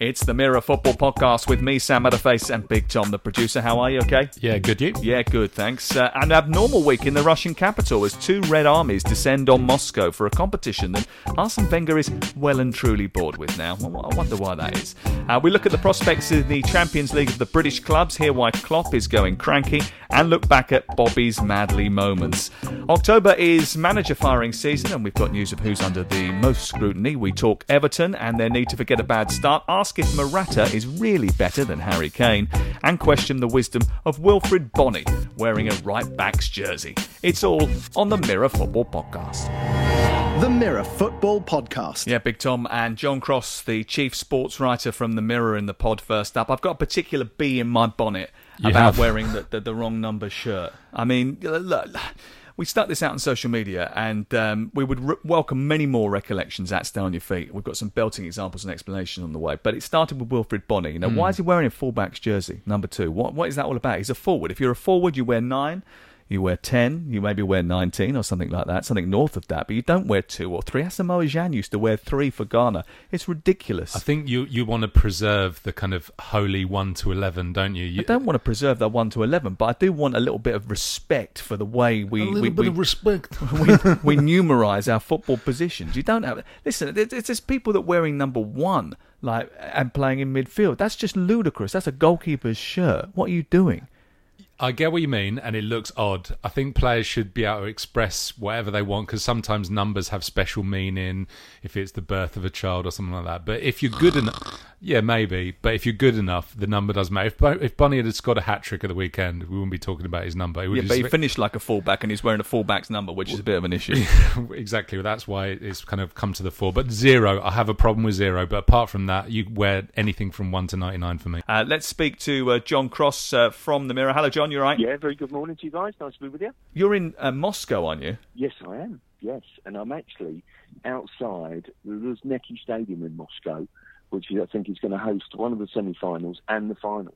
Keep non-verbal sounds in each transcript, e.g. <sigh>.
It's the Mirror Football Podcast with me, Sam Matterface, and Big Tom, the producer. How are you? Okay? Yeah, good. You? Yeah, good, thanks. Uh, an abnormal week in the Russian capital as two Red Armies descend on Moscow for a competition that Arsene Wenger is well and truly bored with now. I wonder why that is. Uh, we look at the prospects in the Champions League of the British clubs, hear why Klopp is going cranky, and look back at Bobby's Madley moments. October is manager firing season, and we've got news of who's under the most scrutiny. We talk Everton and their need to forget a bad start ask if Morata is really better than Harry Kane, and question the wisdom of Wilfried Bony wearing a right back's jersey. It's all on the Mirror Football Podcast. The Mirror Football Podcast. Yeah, Big Tom and John Cross, the chief sports writer from the Mirror in the pod first up. I've got a particular bee in my bonnet You about have. wearing the, the, the wrong number shirt. I mean, look, we stuck this out on social media, and um, we would re- welcome many more recollections at Stay on Your Feet. We've got some belting examples and explanations on the way. But it started with Wilfried Bony. You know, Hmm. why is he wearing a fullback's jersey, number two? What What is that all about? He's a forward. If you're a forward, you wear nine. You wear 10, you maybe wear 19 or something like that, something north of that, but you don't wear 2 or 3. Asamoah Gyan used to wear 3 for Ghana. It's ridiculous. I think you you want to preserve the kind of holy one to eleven, don't you? you I don't want to preserve that 1 to 11, but I do want a little bit of respect for the way we, a little we, bit we, of respect. <laughs> we, we numerise our football positions. You don't have listen. it's just people that wearing number one, like and playing in midfield. That's just ludicrous. That's a goalkeeper's shirt. What are you doing? I get what you mean, and it looks odd. I think players should be able to express whatever they want because sometimes numbers have special meaning if it's the birth of a child or something like that. But if you're good enough, yeah, maybe. But if you're good enough, the number doesn't matter. If, if Bony had scored a hat trick at the weekend, we wouldn't be talking about his number. Yeah, but he finished like a fullback, and he's wearing a fullback's number, which is a bit of an issue. <laughs> exactly. That's why it's kind of come to the fore. But zero, I have a problem with zero. But apart from that, you wear anything from one to ninety nine for me. Uh, let's speak to uh, John Cross uh, from the Mirror. Hello, John. You're right. Yeah, very good morning to you guys. Nice to be with you. You're in uh, Moscow, aren't you? Yes, I am. Yes, and I'm actually outside the Luzhniki Stadium in Moscow, which is, I think is going to host one of the semi-finals and the final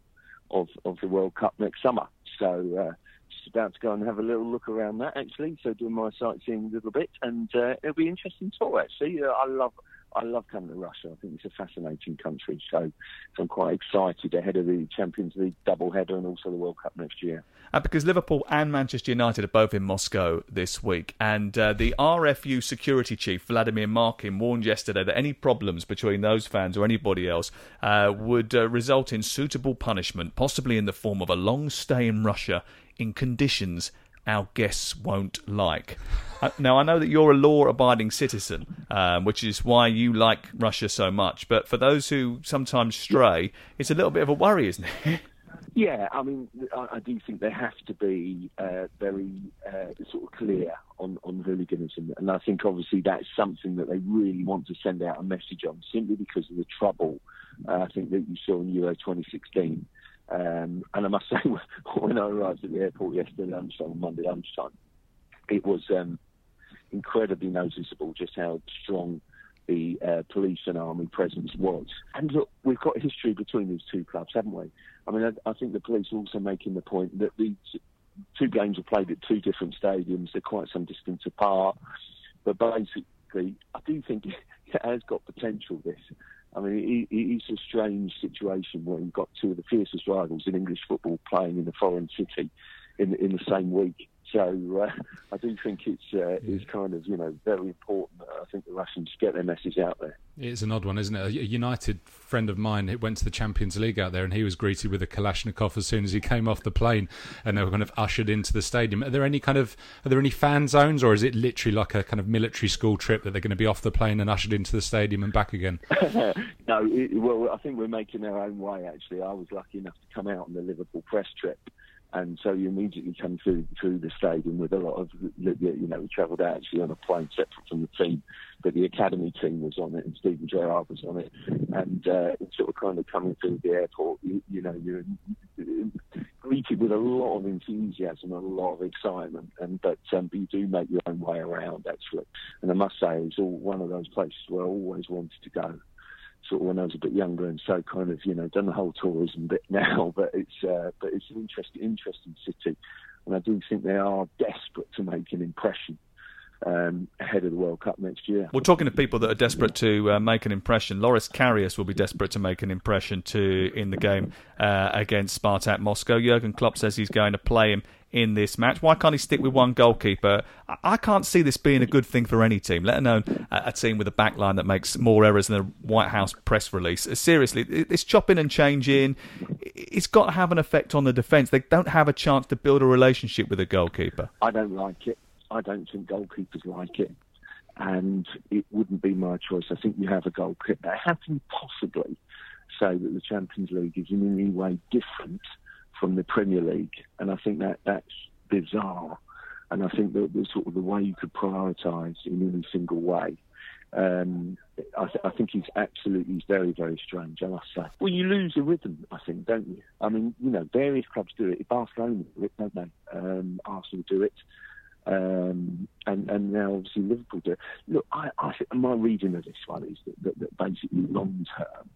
of of the World Cup next summer. So. Uh, just about to go and have a little look around that actually. So doing my sightseeing a little bit, and uh, it'll be interesting tour actually. Uh, I love I love coming to Russia. I think it's a fascinating country. So I'm quite excited ahead of the Champions League double header and also the World Cup next year. Uh, because Liverpool and Manchester United are both in Moscow this week, and uh, the RFU security chief Vladimir Markin warned yesterday that any problems between those fans or anybody else uh, would uh, result in suitable punishment, possibly in the form of a long stay in Russia in conditions our guests won't like. Uh, now, I know that you're a law abiding citizen, um, which is why you like Russia so much, but for those who sometimes stray, it's a little bit of a worry, isn't it? <laughs> Yeah, I mean, I, I do think they have to be uh, very uh, sort of clear on, on hooliganism, and I think obviously that's something that they really want to send out a message on, simply because of the trouble uh, I think that you saw in Euro 2016. Um, and I must <laughs> say, when I arrived at the airport yesterday lunchtime, Monday lunchtime, it was um, incredibly noticeable just how strong the uh, police and army presence was. And look, we've got history between these two clubs, haven't we? I mean, I, I think the police are also making the point that these two games were played at two different stadiums. They're quite some distance apart. But basically, I do think <laughs> it has got potential, this. I mean, it, it is a strange situation where you've got two of the fiercest rivals in English football playing in a foreign city in, in the same week. So uh, I do think it's uh, it's kind of you know very important. I think the Russians get their message out there. It's an odd one, isn't it? A United friend of mine went to the Champions League out there, and he was greeted with a Kalashnikov as soon as he came off the plane, and they were kind of ushered into the stadium. Are there any kind of are there any fan zones, or is it literally like a kind of military school trip that they're going to be off the plane and ushered into the stadium and back again? <laughs> no, it, well, I think we're making our own way. Actually, I was lucky enough to come out on the Liverpool press trip and so you immediately come through through the stadium with a lot of you know we travelled out actually on a plane separate from the team, but the academy team was on it and Steven Gerrard was on it, and uh, sort of kind of coming through the airport, you, you know you're greeted with a lot of enthusiasm and a lot of excitement, and but um, you do make your own way around actually, and I must say it's all one of those places where I always wanted to go sort of when I was a bit younger, and so kind of you know done the whole tourism bit <laughs> now. But it's uh, but it's an interesting interesting city, and I do think they are desperate to make an impression. Um, ahead of the World Cup next year. We're talking to people that are desperate to uh, make an impression. Loris Karius will be desperate to make an impression too in the game uh, against Spartak Moscow. Jurgen Klopp says he's going to play him in this match. Why can't he stick with one goalkeeper? I can't see this being a good thing for any team, let alone a team with a backline that makes more errors than a White House press release. Uh, seriously, this chopping and changing, it's got to have an effect on the defence. They don't have a chance to build a relationship with a goalkeeper. I don't like it. I don't think goalkeepers like it. And it wouldn't be my choice. I think you have a goalkeeper. How can you possibly say that the Champions League is in any way different from the Premier League, and I think that that's bizarre. And I think that the sort of the way you could prioritise in any single way, um, I, th- I, think he's absolutely he's very very strange. I must say. Well, you lose a rhythm, I think, don't you? I mean, you know, various clubs do it. Barcelona do it, don't they? Um, Arsenal do it. Um, and, and now obviously Liverpool do. Look, I, I think my reading of this one is that, that, that basically long term,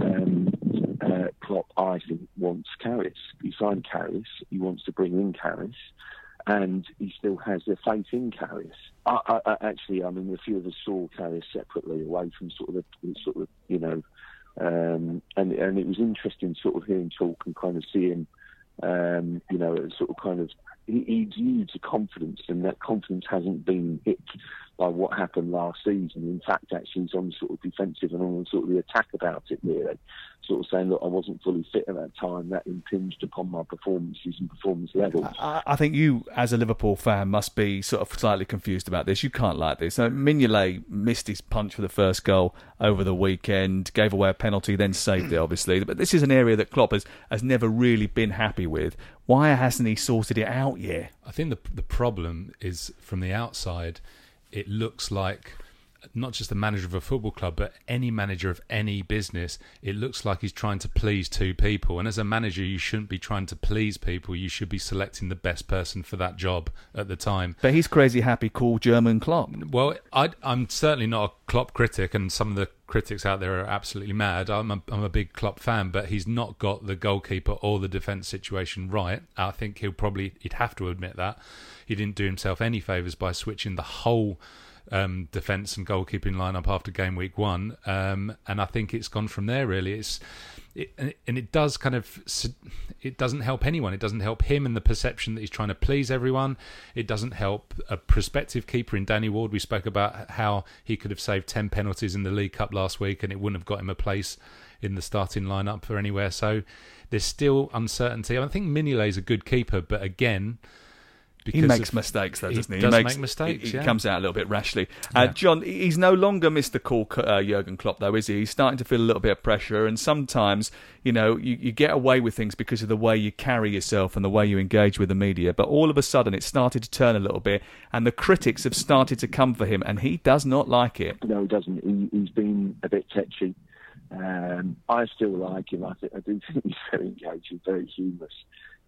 um, uh, Klopp, I think, wants Karius. He signed Karius. He wants to bring in Karius, and he still has the faith in Karius. I, I, I, actually, I mean, a few of us saw Karius separately, away from sort of the sort of you know, um, and and it was interesting sort of hearing talk and kind of seeing, um, you know, sort of kind of he exudes a confidence, and that confidence hasn't been hit by what happened last season. In fact, actually, he's on sort of defensive and on sort of the attack about it, really. Sort of saying, look, I wasn't fully fit at that time. That impinged upon my performances and performance levels. I, I think you, as a Liverpool fan, must be sort of slightly confused about this. You can't like this. So Mignolet missed his punch for the first goal over the weekend, gave away a penalty, then saved it, obviously. But this is an area that Klopp has, has never really been happy with. Why hasn't he sorted it out yet? I think the the problem is from the outside it looks like not just the manager of a football club, but any manager of any business, it looks like he's trying to please two people. And as a manager, you shouldn't be trying to please people. You should be selecting the best person for that job at the time. But he's crazy happy, cool German Klopp. Well, I, am certainly not a Klopp critic, and some of the critics out there are absolutely mad. I'm a, I'm a big Klopp fan, but he's not got the goalkeeper or the defence situation right. I think he'll probably he'd have to admit that he didn't do himself any favours by switching the whole um, defence and goalkeeping lineup after game week one. Um, and I think it's gone from there. Really, it's it, and it does kind of it doesn't help anyone. It doesn't help him and the perception that he's trying to please everyone. It doesn't help a prospective keeper in Danny Ward. We spoke about how he could have saved ten penalties in the League Cup last week, and it wouldn't have got him a place in the starting lineup for anywhere. So there's still uncertainty. I think Mignolet is a good keeper, but again he makes of, mistakes, though, doesn't he? He, does makes, make mistakes. He, yeah. comes out a little bit rashly. Uh, yeah. John, he's no longer Mr. Cool uh, Jurgen Klopp, though, is he? He's starting to feel a little bit of pressure, and sometimes, you know, you, you get away with things because of the way you carry yourself and the way you engage with the media. But all of a sudden, it started to turn a little bit, and the critics have started to come for him, and he does not like it. No, he doesn't. He, he's been a bit tetchy. Um, I still like him. I, th- I do think he's very engaging, very humorous,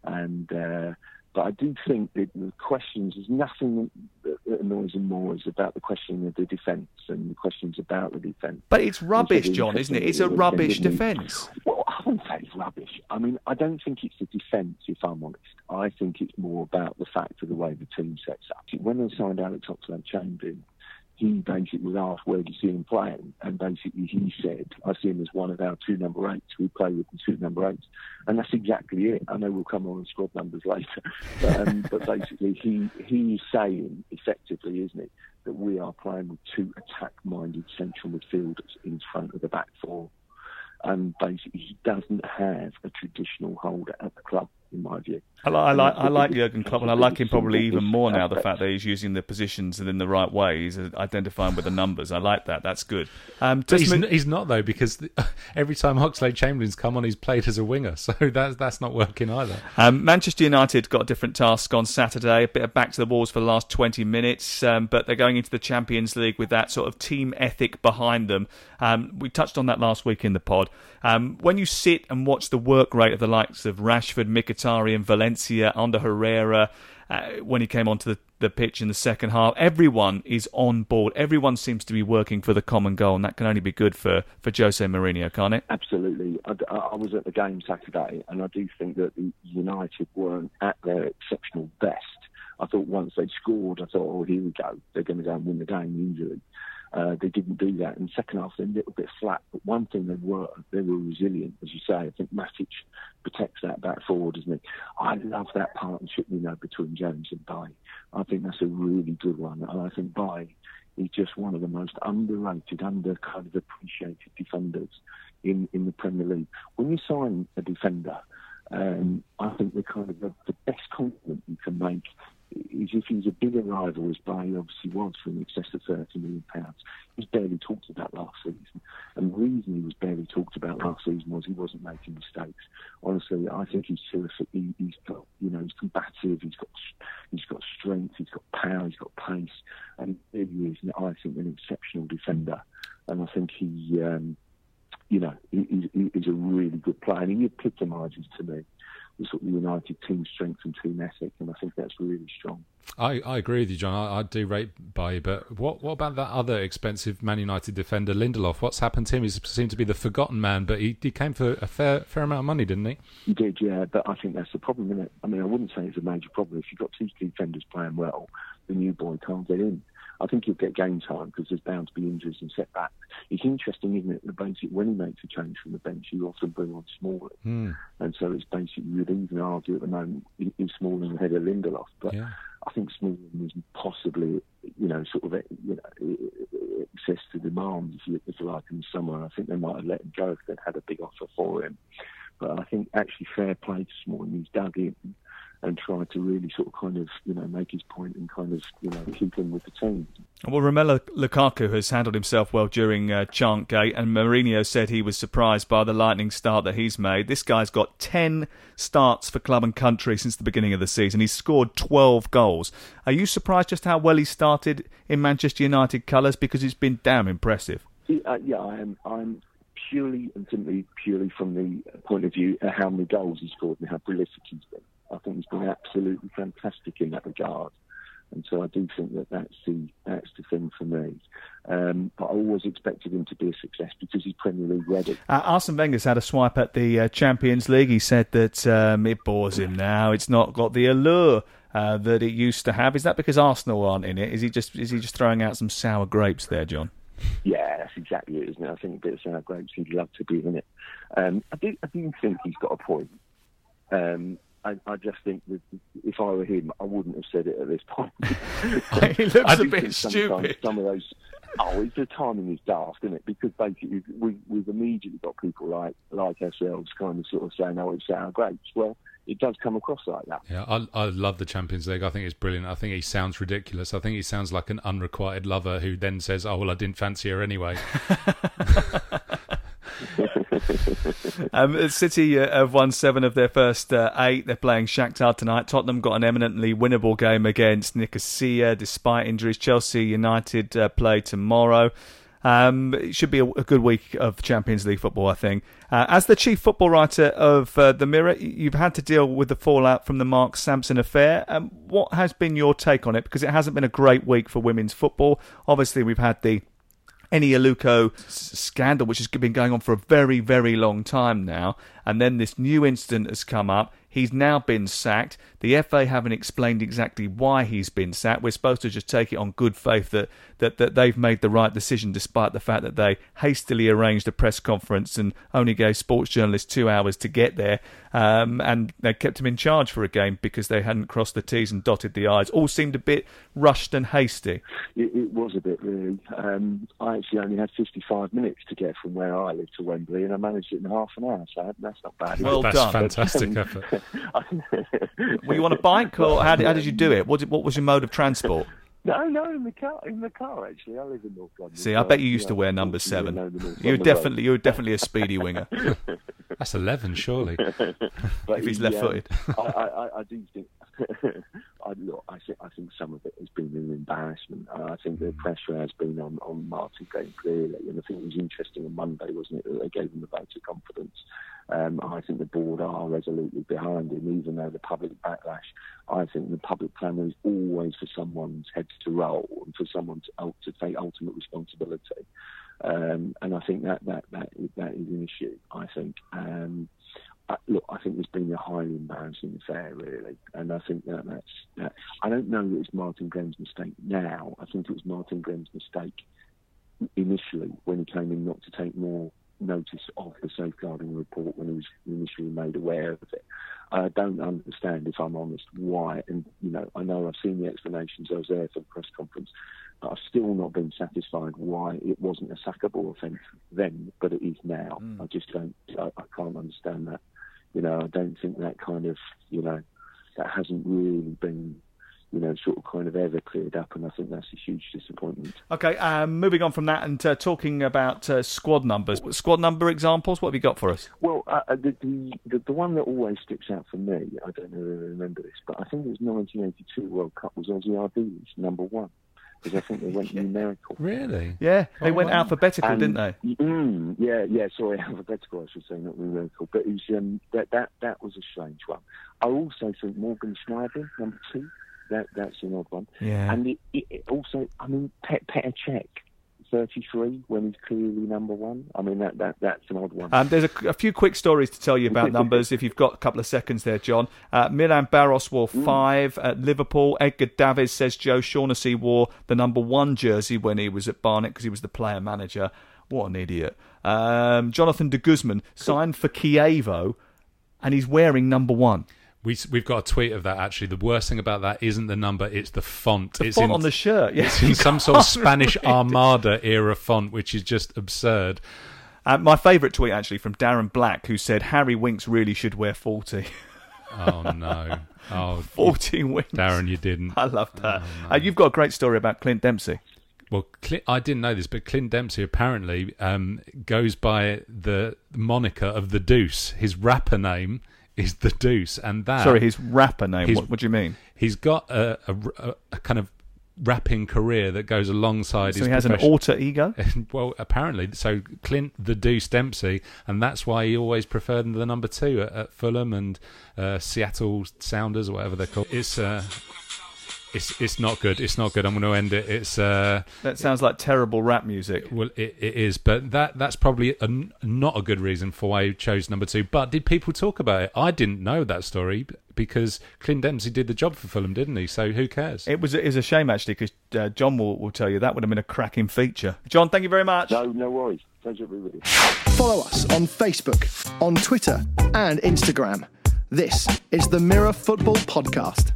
and. Uh, but I do think that the questions, there's nothing that annoys him more is about the question of the defence and the questions about the defence. But it's rubbish, John, isn't it? It's a rubbish defence. Well, I wouldn't say it's rubbish. I mean, I don't think it's the defence, if I'm honest. I think it's more about the fact of the way the team sets up. When they signed Alex Oxlade-Chamberlain, he basically was asked where do you see him playing, and basically he said, "I see him as one of our two number eights. We play with the two number eights, and that's exactly it. I know we'll come on and squad numbers later, <laughs> but, um, but basically he he is saying effectively, isn't it, that we are playing with two attack-minded central midfielders in front of the back four, and basically he doesn't have a traditional holder at the club in my view. I, I like I <laughs> like Jurgen Klopp, and I like him probably even more now. The <laughs> fact that he's using the positions in the right way, he's identifying with the numbers. I like that. That's good. Um, he's, he's, not though because <laughs> every time Oxlade Chamberlain's come on, he's played as a winger, so that's that's not working either. Um, Manchester United got a different task on Saturday. A bit of back to the walls for the last twenty minutes, um, but they're going into the Champions League with that sort of team ethic behind them. Um, we touched on that last week in the pod. Um, when you sit and watch the work rate of the likes of Rashford, Mkhitaryan, and Valencia, Ander Herrera, uh, when he came onto the, the pitch in the second half, everyone is on board. Everyone seems to be working for the common goal, and that can only be good for, for Jose Mourinho, can't it? Absolutely. I, I was at the game Saturday, and I do think that the United weren't at their exceptional best. I thought once they scored, I thought, oh, here we go. They're going to go and win the game easily. Uh, they didn't do that. In the second half, they're a little bit flat. But one thing they were, they were resilient, as you say. I think Matic protects that back forward, doesn't he? I love that partnership, you know, between James and Bailly. I think that's a really good one. And I think Bailly is just one of the most underrated, under kind of appreciated defenders in, in the Premier League. When you sign a defender, um, I think the kind of the, the best compliment you can make is if he's a bigger rival as Bailly obviously was for in excess of thirty million pounds. He's barely talked about last season, and the reason he was barely talked about last season was he wasn't making mistakes. Honestly, I think he's terrific. He, has got you know he's combative. He's got he's got strength. He's got power. He's got pace, and he is I think an exceptional defender. And I think he. Um, you know, he, he, he's a really good player, and he epitomises to me the sort of United team strength and team ethic, and I think that's really strong. I, I agree with you, John. I, I do rate Bailly, but what what about that other expensive Man United defender, Lindelof? What's happened to him? He seemed to be the forgotten man, but he, he came for a fair fair amount of money, didn't he? He did, yeah. But I think that's the problem, isn't it? I mean, I wouldn't say it's a major problem. If you've got two defenders playing well, the new boy can't get in. I think he'll get game time because there's bound to be injuries and setbacks. It's interesting, isn't it? The basic when he makes a change from the bench, you often bring on Smalling, mm. and so it's basically you'd even argue at the moment is Smalling ahead of Lindelof, but yeah. I think Smalling was possibly, you know, sort of eh, you know eh, eh, excess to demand if you, if you like in the summer. I think they might have let him go if they'd had a big offer for him. But I think actually fair play to Smalling. He's dug in and try to really sort of kind of you know make his point and kind of you know keep him with the team. Well, Romelu Lukaku has handled himself well during uh, Chantgate, and Mourinho said he was surprised by the lightning start that he's made. This guy's got ten starts for club and country since the beginning of the season. He's scored twelve goals. Are you surprised just how well he started in Manchester United colours? Because it's been damn impressive. Uh, yeah, I am. I'm purely and simply purely from the point of view of how many goals he scored and how prolific he's been. I think he's been absolutely fantastic in that regard. And so I do think that that's the that's the thing for me. Um, but I always expected him to be a success because he's Premier League ready. Uh, Arsene Wenger's had a swipe at the uh, Champions League. He said that um, it bores him now. It's not got the allure uh, that it used to have. Is that because Arsenal aren't in it? Is he just is he just throwing out some sour grapes there, John? Yeah, that's exactly it, isn't it? I think a bit of sour grapes. He'd love to be in it. Um, I do I do think he's got a point. Um, I, I, just think that if I were him, I wouldn't have said it at this point. <laughs> <laughs> he looks a bit stupid. Some of those, oh, it's the timing is daft, isn't it? Because basically, we, we've immediately got people like like ourselves kind of sort of saying, "Oh, it's sour grapes." Well, it does come across like that. Yeah, I, I love the Champions League. I think it's brilliant. I think he sounds ridiculous. I think he sounds like an unrequited lover who then says, "Oh well, I didn't fancy her anyway." <laughs> <laughs> um, City uh, have won seven of their first uh, eight. They're playing Shakhtar tonight. Tottenham got an eminently winnable game against Nicosia despite injuries. Chelsea United uh, play tomorrow. Um, it should be a, a, good week of Champions League football, I think. Uh, as the chief football writer of uh, the Mirror, you've had to deal with the fallout from the Mark Sampson affair. Um, what has been your take on it? Because it hasn't been a great week for women's football. Obviously, we've had the Eni Aluko scandal, which has been going on for a very, very long time now. And then this new incident has come up. He's now been sacked. The FA haven't explained exactly why he's been sacked. We're supposed to just take it on good faith that, that, that they've made the right decision, despite the fact that they hastily arranged a press conference and only gave sports journalists two hours to get there. Um, and they kept him in charge for a game because they hadn't crossed the T's and dotted the I's. All seemed a bit rushed and hasty. It, it was a bit really. Um, I actually only had 55 minutes to get from where I live to Wembley, and I managed it in half an hour. So that's not bad. Well That's done. fantastic <laughs> effort. Were you on a bike, or how did, how did you do it? What, did, what was your mode of transport? No, no, in the car. In the car, actually, I live in North London. See, I bet you used to wear number seven. know the North You're definitely you're definitely a speedy <laughs> winger. That's 11, surely. <laughs> But if he's um, left-footed. I, I, I- I do think. I, look, I think I think some of it has been an embarrassment. Uh, I think the pressure has been on, on Martin Glenn clearly, and I think it was interesting on Monday, wasn't it, that they gave him the vote of confidence. Um, I think the board are resolutely behind him, even though the public backlash. I think the public clamour is always for someone's heads to roll and for someone to, to take ultimate responsibility. Um, and I think that, that, that, is- that is an issue, I think. Um, I, look, I think there's been a highly embarrassing affair, really, and I think that that's. That, I don't know that it's Martin Graham's mistake now. I think it was Martin Graham's mistake initially when he came in not to take more notice of the safeguarding report when he was initially made aware of it. I don't understand, if I'm honest, why. And you know, I know I've seen the explanations. I was there for the press conference, but I've still not been satisfied why it wasn't a sackable offence then, but it is now. Hmm. I just don't. I, I can't understand that. You know, I don't think that kind of, you know, that hasn't really been, you know, sort of kind of ever cleared up, and I think that's a huge disappointment. Okay, um, moving on from that and uh, talking about uh, squad numbers. Squad number examples. What have you got for us? Well, uh, uh, the, the the the one that always sticks out for me, I don't know if you remember this, but I think it was 1982 World Cup was Ossie Ardiles number one because I think they went <laughs> numerical. Really? Yeah, they Oh, went wow. alphabetical, And- didn't they? Mm, yeah, yeah. Sorry, <laughs> alphabetical. I should say, not numerical. But it was, um, that that that was a strange one. I also think Morgan Schneiderlin, number two. That that's an odd one. Yeah. And it, it, also, I mean, Pet Petr Cech, 33 when he's clearly number one. I mean, that that that's an odd one. Um, there's a, a few quick stories to tell you about <laughs> numbers if you've got a couple of seconds there, John. Uh, Milan Baroš wore five at Liverpool. Edgar Davids says Joe Shaughnessy wore the number one jersey when he was at Barnet because he was the player manager. What an idiot. Um, Jonathan de Guzman signed for Chievo and he's wearing number one. We, we've got a tweet of that actually. The worst thing about that isn't the number, it's the font. The it's font in, on the shirt, yes. It's in <laughs> some sort of Spanish. Armada era font, which is just absurd. Uh, my favourite tweet actually from Darren Black who said Harry Winks really should wear 40. <laughs> Oh no! Oh, 40 Winks. Darren, you didn't. I love that. uh, you've got a great story about Clint Dempsey. Well, Clint, I didn't know this, but Clint Dempsey apparently um, goes by the moniker of the Deuce. His rapper name is the Deuce, and that Sorry, his rapper name. His- What, what do you mean? he's got a, a, a- kind of rapping career that goes alongside So his he has an alter ego? <laughs> well, apparently, so Clint the Deuce Dempsey, and that's why he always preferred the number two at, at Fulham and uh, Seattle Sounders or whatever they're called. It's uh, it's it's not good. It's not good. I'm going to end it. It's uh, That sounds like terrible rap music. well, it, it is, but that that's probably a, not a good reason for why he chose number two. But did people talk about it? I didn't know that story because Clint Dempsey did the job for Fulham, didn't he? So who cares? It was it was a shame actually because uh, John will, will tell you that would have been a cracking feature. John, thank you very much. no, no worries. Pleasure to be with you. Follow us on Facebook, on Twitter, and Instagram. This is the Mirror Football Podcast.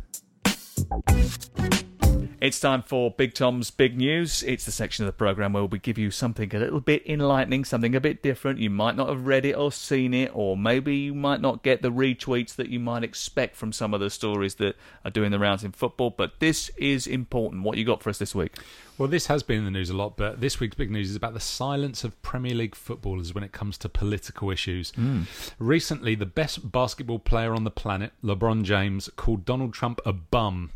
It's time for Big Tom's Big News. It's the section of the programme where we give you something a little bit enlightening, something a bit different. You might not have read it or seen it, or maybe you might not get the retweets that you might expect from some of the stories that are doing the rounds in football. But this is important. What you got for us this week? Well, this has been in the news a lot, but this week's big news is about the silence of Premier League footballers when it comes to political issues. Mm. Recently, the best basketball player on the planet, LeBron James, called Donald Trump a bum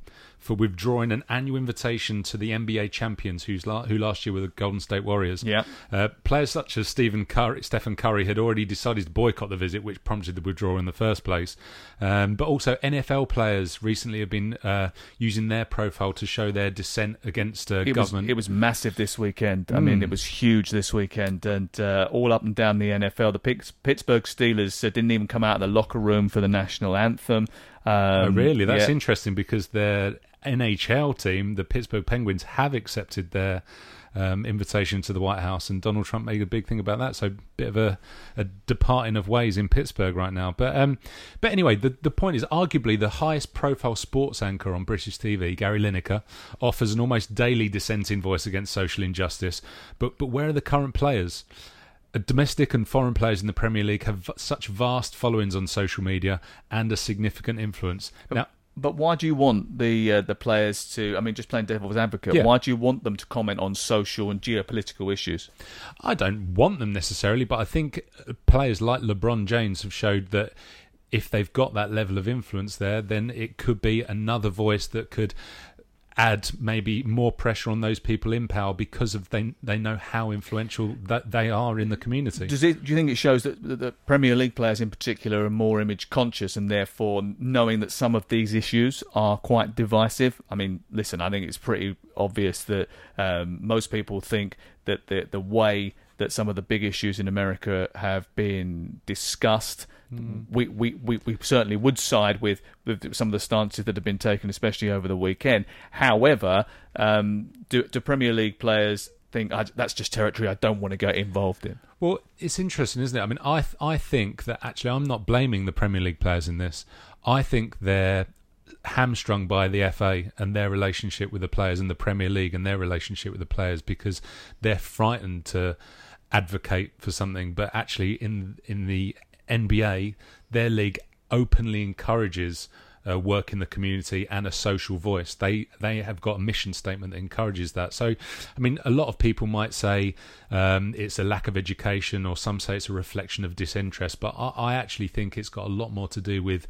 for withdrawing an annual invitation to the NBA champions who's la- who last year were the Golden State Warriors. Yeah. Uh, players such as Stephen Curry, Stephen Curry had already decided to boycott the visit, which prompted the withdrawal in the first place. Um, but also NFL players recently have been uh, using their profile to show their dissent against uh, it government. Was, it was massive this weekend. I mean, it was huge this weekend, and uh, all up and down the NFL. The Pitts- Pittsburgh Steelers uh, didn't even come out of the locker room for the national anthem. Um, oh, really? That's yeah. interesting because their NHL team, the Pittsburgh Penguins, have accepted their um, invitation to the White House, and Donald Trump made a big thing about that. So, bit of a, a departing of ways in Pittsburgh right now. But um, but anyway, the the point is, arguably the highest profile sports anchor on British TV, Gary Lineker, offers an almost daily dissenting voice against social injustice. But but where are the current players? Uh, Domestic and foreign players in the Premier League have v- such vast followings on social media and a significant influence. Now, But why do you want the uh, the players to? I mean, just playing devil's advocate. Yeah. Why do you want them to comment on social and geopolitical issues? I don't want them necessarily, but I think uh, players like LeBron James have showed that if they've got that level of influence there, then it could be another voice that could add maybe more pressure on those people in power because of they they know how influential that they are in the community. Does it? Do you think it shows that the Premier League players in particular are more image conscious and therefore knowing that some of these issues are quite divisive? I mean, listen, I think it's pretty obvious that um, most people think that the the way that some of the big issues in America have been discussed. We, we, we, we certainly would side with, with some of the stances that have been taken, especially over the weekend. However, um, do, do Premier League players think I, that's just territory I don't want to get involved in? Well, it's interesting, isn't it? I mean, I th- I think that actually I'm not blaming the Premier League players in this. I think they're hamstrung by the FA and their relationship with the players and the Premier League and their relationship with the players because they're frightened to advocate for something but actually in in the NBA their league openly encourages uh, work in the community and a social voice. They they have got a mission statement that encourages that. So, I mean, a lot of people might say um, it's a lack of education, or some say it's a reflection of disinterest. But I, I actually think it's got a lot more to do with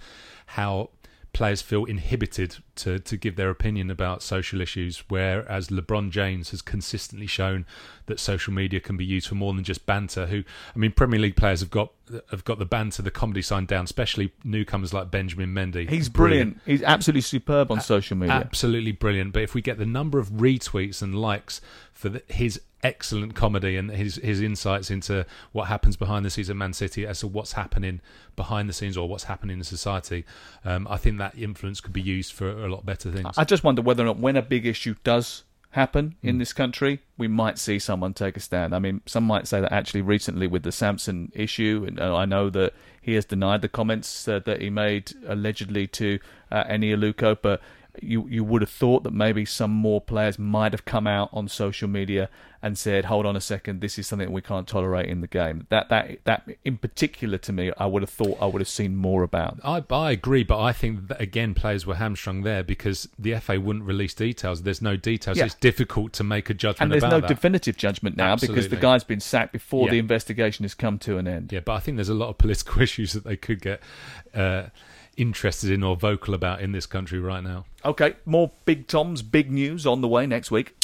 how players feel inhibited to, to give their opinion about social issues, whereas LeBron James has consistently shown that social media can be used for more than just banter. Who, I mean, Premier League players have got have got the banter, the comedy sign down, especially newcomers like Benjamin Mendy. He's brilliant. He's absolutely superb on social media. Absolutely brilliant. But if we get the number of retweets and likes for the, his excellent comedy and his his insights into what happens behind the scenes at Man City as to what's happening behind the scenes or what's happening in society, um, I think that influence could be used for a lot better things. I just wonder whether or not when a big issue does happen Hmm. in this country, we might see someone take a stand. I mean, some might say that actually recently with the Sampson issue, and uh, I know that he has denied the comments uh, that he made allegedly to uh, Eni Aluko, but you you would have thought that maybe some more players might have come out on social media and said, "Hold on a second, this is something we can't tolerate in the game." That that that in particular to me, I would have thought I would have seen more about. I, I agree, but I think that again players were hamstrung there because the FA wouldn't release details. There's no details. Yeah. It's difficult to make a judgment And there's no that. definitive judgment now because the guy's been sacked before Yeah. the investigation has come to an end. Yeah, but I think there's a lot of political <laughs> issues that they could get uh, interested in or vocal about in this country right now. Okay, more Big Tom's big news on the way next week.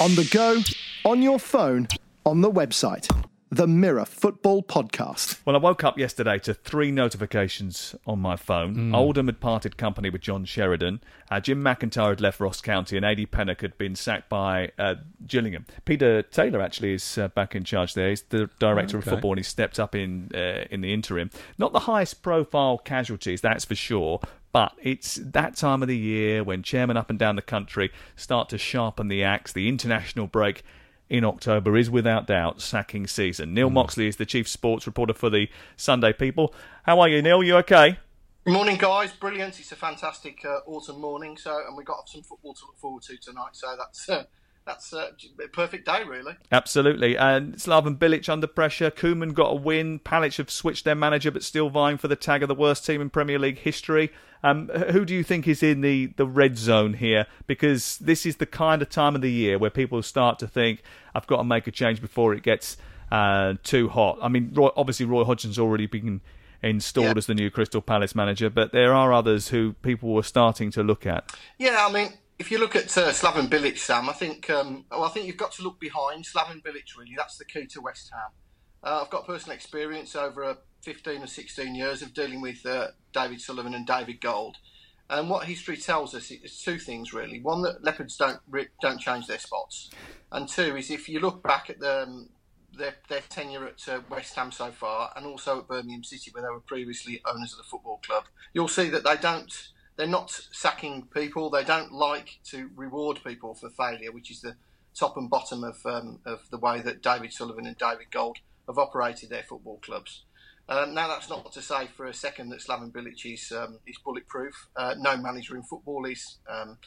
On the go, on your phone, on the website. The Mirror Football Podcast. Well, I woke up yesterday to three notifications on my phone. Oldham had parted company with John Sheridan. Uh, Jim McIntyre had left Ross County, and Adi Pennock had been sacked by uh, Gillingham. Peter Taylor actually is uh, back in charge there. He's the director of Okay. football, and he stepped up in uh, in the interim. Not the highest profile casualties, that's for sure. But it's that time of the year when chairmen up and down the country start to sharpen the axe. The international break in October is without doubt sacking season. Neil Moxley is the chief sports reporter for the Sunday People. How are you, Neil? You okay? Morning, guys. Brilliant. It's a fantastic uh, autumn morning. So, and we've got some football to look forward to tonight. So that's uh, that's uh, a perfect day, really. Absolutely. And Slaven Bilic under pressure. Koeman got a win. Palace have switched their manager, but still vying for the tag of the worst team in Premier League history. Um, who do you think is in the, the red zone here? Because this is the kind of time of the year where people start to think, I've got to make a change before it gets uh, too hot. I mean, Roy, obviously, Roy Hodgson's already been installed Yeah. as the new Crystal Palace manager, but there are others who people were starting to look at. Yeah, I mean, if you look at uh, Slaven Bilic, Sam, I think um, well, I think you've got to look behind Slaven Bilic. Really, that's the key to West Ham. Uh, I've got personal experience over uh, 15 or 16 years of dealing with uh, David Sullivan and David Gold. And what history tells us is two things really. One that leopards don't don't change their spots, and two is if you look back at the, um, their, their tenure at uh, West Ham so far, and also at Birmingham City, where they were previously owners of the football club, you'll see that they don't. They're not sacking people. They don't like to reward people for failure, which is the top and bottom of um, of the way that David Sullivan and David Gold have operated their football clubs. Um, now, that's not to say for a second that Slaven Bilic is, um, is bulletproof. Uh, no manager in football is. Um,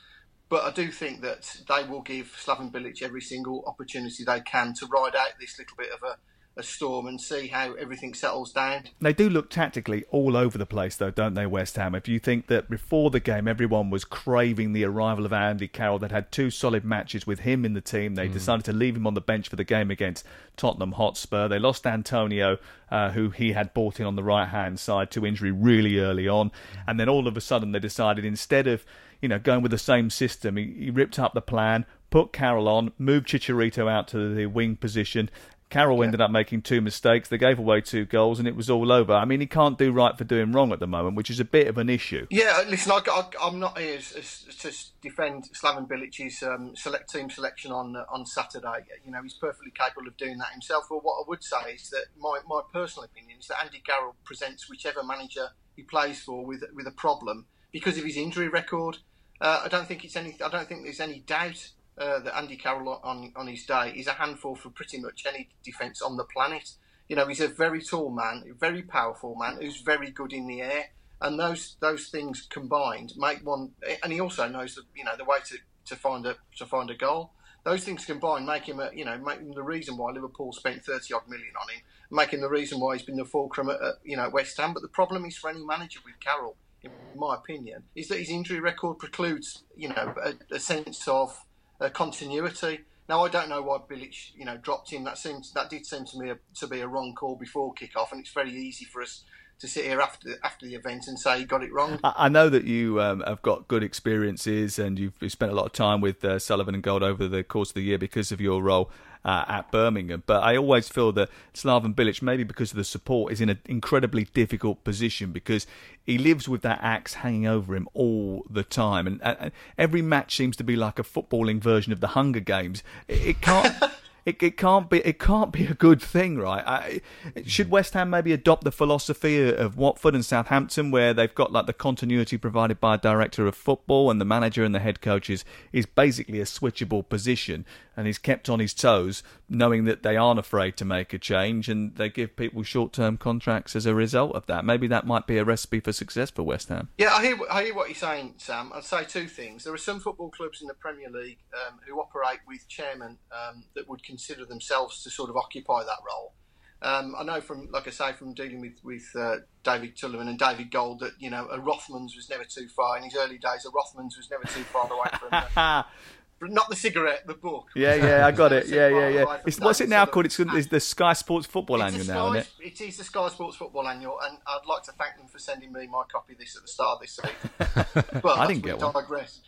but I do think that they will give Slaven Bilic every single opportunity they can to ride out this little bit of a, a storm and see how everything settles down. They do look tactically all over the place, though, don't they, West Ham? If you think that before the game everyone was craving the arrival of Andy Carroll, that had two solid matches with him in the team, they mm. decided to leave him on the bench for the game against Tottenham Hotspur. They lost Antonio, uh, who he had brought in on the right hand side, to injury really early on, and then all of a sudden they decided instead of you know going with the same system, he, he ripped up the plan, put Carroll on, moved Chicharito out to the wing position, Carroll yeah. ended up making two mistakes. They gave away two goals, and it was all over. I mean, he can't do right for doing wrong at the moment, which is a bit of an issue. Yeah, listen, I, am not here to defend Slaven Bilic's um, select team selection on uh, on Saturday. You know, he's perfectly capable of doing that himself. But what I would say is that my, my personal opinion is that Andy Carroll presents whichever manager he plays for with with a problem because of his injury record. Uh, I don't think it's any. I don't think there's any doubt uh, that Andy Carroll on on his day is a handful for pretty much any defence on the planet. You know, he's a very tall man, very powerful man who's very good in the air, and those those things combined make one. And he also knows the you know the way to, to find a to find a goal. Those things combined make him a you know make him the reason why Liverpool spent thirty odd million on him, making the reason why he's been the fulcrum at, at you know West Ham. But the problem is for any manager with Carroll, in my opinion, is that his injury record precludes you know a, a sense of uh, continuity. Now I don't know why Bilic, you know, dropped him. That seems that did seem to me a, to be a wrong call before kick-off, and it's very easy for us to sit here after after the event and say he got it wrong. I know that you um, have got good experiences and you've, you've, spent a lot of time with uh, Sullivan and Gold over the course of the year because of your role uh, at Birmingham. But I always feel that Slaven Bilic, maybe because of the support, is in an incredibly difficult position because he lives with that axe hanging over him all the time, and, and every match seems to be like a footballing version of the Hunger Games. It, it can't. <laughs> It, it can't be it can't be a good thing, right? I, should West Ham maybe adopt the philosophy of Watford and Southampton, where they've got like the continuity provided by a director of football, and the manager and the head coach is is basically a switchable position, and he's kept on his toes, knowing that they aren't afraid to make a change, and they give people short term contracts as a result of that. Maybe that might be a recipe for success for West Ham. Yeah, I hear I hear what you're saying, Sam. I'd say two things. There are some football clubs in the Premier League um, who operate with chairmen um, that would consider themselves to sort of occupy that role. Um, I know from, like I say, from dealing with with uh, David Sullivan and David Gold that you know a Rothmans was never too far in his early days. A Rothmans was never too far away from. Uh, <laughs> not the cigarette, the book. Yeah, yeah, I got it. <laughs> Yeah, yeah, yeah. It's, what's it now called? It's, it's, the Sky Sports Football Annual Sky, now, isn't it? It is the Sky Sports Football Annual, and I'd like to thank them for sending me my copy of this at the start of this week. <laughs> But I didn't get one. Digress.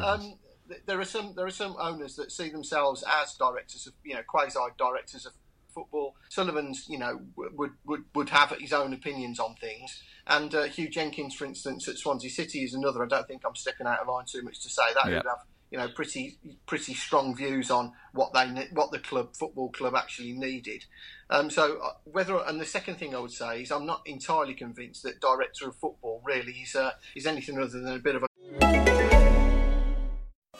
um, there are some there are some owners that see themselves as directors of you know quasi directors of football. Sullivan's you know would would would have his own opinions on things, and uh, Huw Jenkins, for instance, at Swansea City is another. I don't think I'm stepping out of line too much to say that yeah. would have you know pretty pretty strong views on what they what the club football club actually needed. Um, so uh, whether and the second thing I would say is I'm not entirely convinced that director of football really is uh, is anything other than a bit of a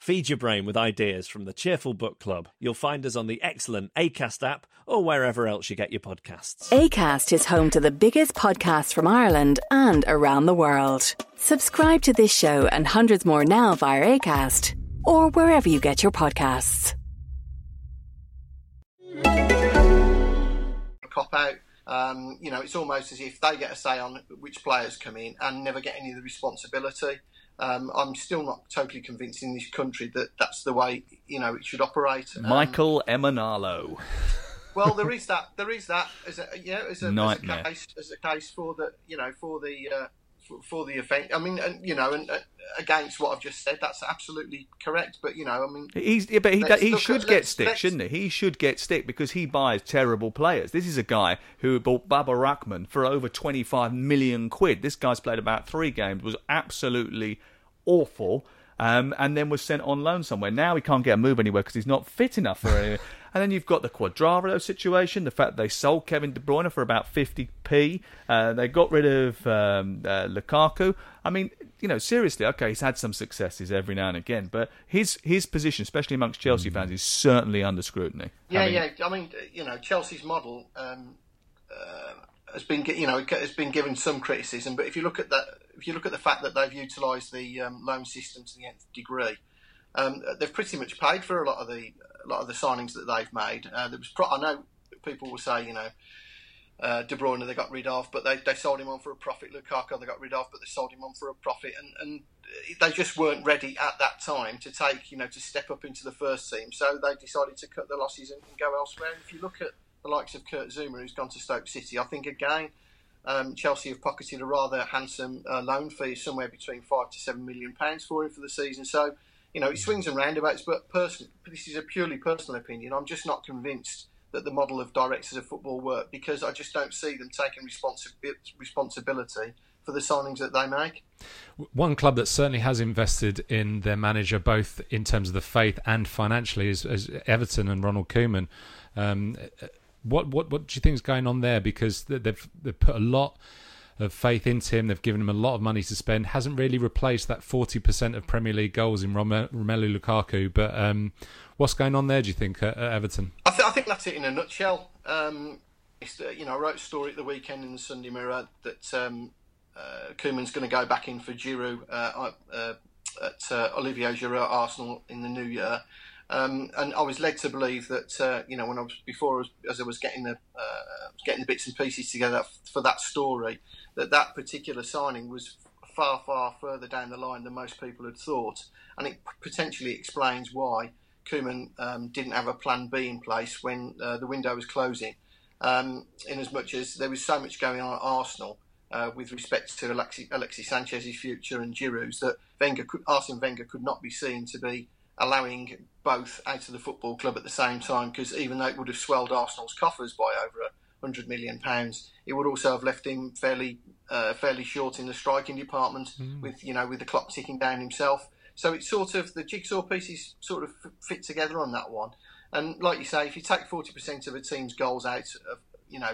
Feed your brain with ideas from the Cheerful Book Club. You'll find us on the excellent ACAST app or wherever else you get your podcasts. ACAST is home to the biggest podcasts from Ireland and around the world. Subscribe to this show and hundreds more now via ACAST or wherever you get your podcasts. cop out. Um, you know, it's almost as if they get a say on which players come in and never get any of the responsibility. Um, I'm still not totally convinced in this country that that's the way you know it should operate. Um, Michael Emenalo. Well, there is that. There is that as a yeah as a, as a case as a case for the you know for the uh, for, the event. I mean, and, you know, and uh, against what I've just said, that's absolutely correct. But you know, I mean, He's, yeah, but he, he should at- get stick, shouldn't he? He should get stick because he buys terrible players. This is a guy who bought Baba Rahman for over 25 million quid. This guy's played about three games, was absolutely awful, um, and then was sent on loan somewhere. Now he can't get a move anywhere because he's not fit enough for it. And then you've got the Cuadrado situation, the fact they sold Kevin De Bruyne for about 50p. Uh, they got rid of um, uh, Lukaku. I mean, you know, seriously, okay, he's had some successes every now and again, but his his position, especially amongst Chelsea fans, is certainly under scrutiny. yeah, Having- yeah. I mean, you know, Chelsea's model um, uh, has been you know has been given some criticism, but if you look at that, if you look at the fact that they've utilised the um, loan system to the nth degree, um, they've pretty much paid for a lot of the a lot of the signings that they've made. Uh, there was pro- I know people will say you know. Uh, De Bruyne they got rid of, but they, they sold him on for a profit. Lukaku they got rid of, but they sold him on for a profit, and, and they just weren't ready at that time to take you know to step up into the first team. So they decided to cut the losses and, and go elsewhere. And if you look at the likes of Kurt Zouma, who's gone to Stoke City, I think again um, Chelsea have pocketed a rather handsome uh, loan fee, somewhere between five to seven million pounds for him for the season. So, you know, it swings and roundabouts. But person, this is a purely personal opinion. I'm just not convinced that the model of directors of football work because I just don't see them taking responsi- responsibility for the signings that they make. One club that certainly has invested in their manager, both in terms of the faith and financially, is, is Everton and Ronald Koeman. Um, what what what do you think is going on there? Because they- they've they've put a lot of faith into him. They've given him a lot of money to spend. Hasn't really replaced that forty percent of Premier League goals in Rome- Romelu Lukaku. But um, what's going on there? Do you think at, at Everton? I, th- I think that's it in a nutshell. Um, uh, you know, I wrote a story at the weekend in the Sunday Mirror that um, uh, Koeman's going to go back in for Giroud uh, uh, at uh, Olivier Giroud Arsenal in the new year. Um, and I was led to believe that uh, you know when I was before as I was getting the uh, getting the bits and pieces together for that story that that particular signing was far far further down the line than most people had thought, and it potentially explains why Koeman um, didn't have a plan B in place when uh, the window was closing. Um, in as much as there was so much going on at Arsenal uh, with respect to Alexis, Sanchez's future and Giroud's that Wenger could, Arsene Wenger could not be seen to be allowing both out of the football club at the same time because even though it would have swelled Arsenal's coffers by over a hundred million pounds, it would also have left him fairly uh, fairly short in the striking department with you know with the clock ticking down himself. So it's sort of the jigsaw pieces sort of fit together on that one. And like you say, if you take forty percent of a team's goals out of you know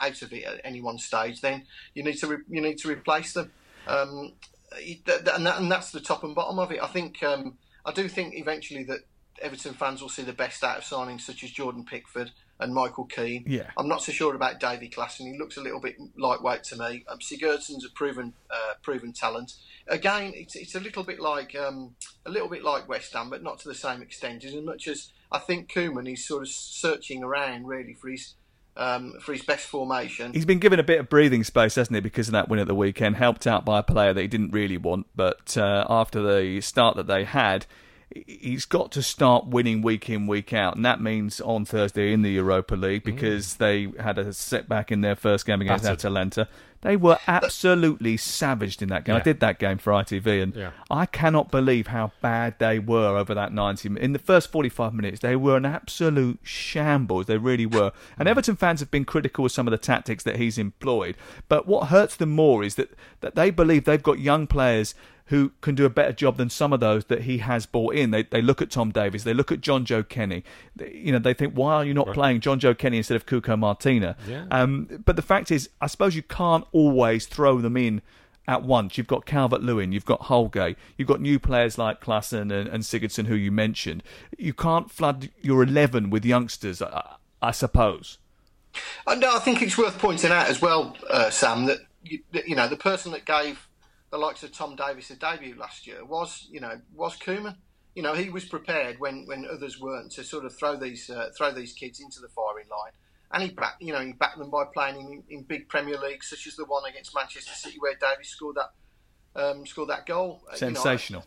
out of it at any one stage, then you need to re- you need to replace them. Um, it- th- th- and, that, and that's the top and bottom of it. I think um, I do think eventually that Everton fans will see the best out of signings such as Jordan Pickford and Michael Keane. Yeah. I'm not so sure about Davy Klaassen. He looks a little bit lightweight to me. Um, Sigurdsson's a proven uh, proven talent. Again, it's, it's a little bit like um, a little bit like West Ham, but not to the same extent. As much as I think Koeman is sort of searching around really for his um, for his best formation. He's been given a bit of breathing space, hasn't he, because of that win at the weekend, helped out by a player that he didn't really want. But uh, after the start that they had, he's got to start winning week in, week out. And that means on Thursday in the Europa League, mm. because they had a setback in their first game against Battered. Atalanta. They were absolutely savaged in that game. I did that game for ITV, and Yeah. I cannot believe how bad they were over that 90 min- In the first 45 minutes, they were an absolute shambles. They really were. And Everton fans have been critical of some of the tactics that he's employed. But what hurts them more is that, that they believe they've got young players who can do a better job than some of those that he has brought in. They, they look at Tom Davies, they look at Jonjoe Kenny. They, you know, they think, why are you not playing Jonjoe Kenny instead of Cuco Martina? Yeah. Um, but the fact is, I suppose you can't always throw them in at once. You've got Calvert Lewin, you've got Holgate, you've got new players like Klaassen and, and Sigurdsson, who you mentioned. You can't flood your 11 with youngsters, I, I suppose. Uh, no, I think it's worth pointing out as well, uh, Sam, that you, you, know the person that gave the likes of Tom Davies a debut last year was, you know, was Koeman. You know, he was prepared when, when others weren't to sort of throw these uh, throw these kids into the firing line, and he backed you know he backed them by playing in, in big Premier Leagues such as the one against Manchester City where Davies scored that um, scored that goal. Sensational.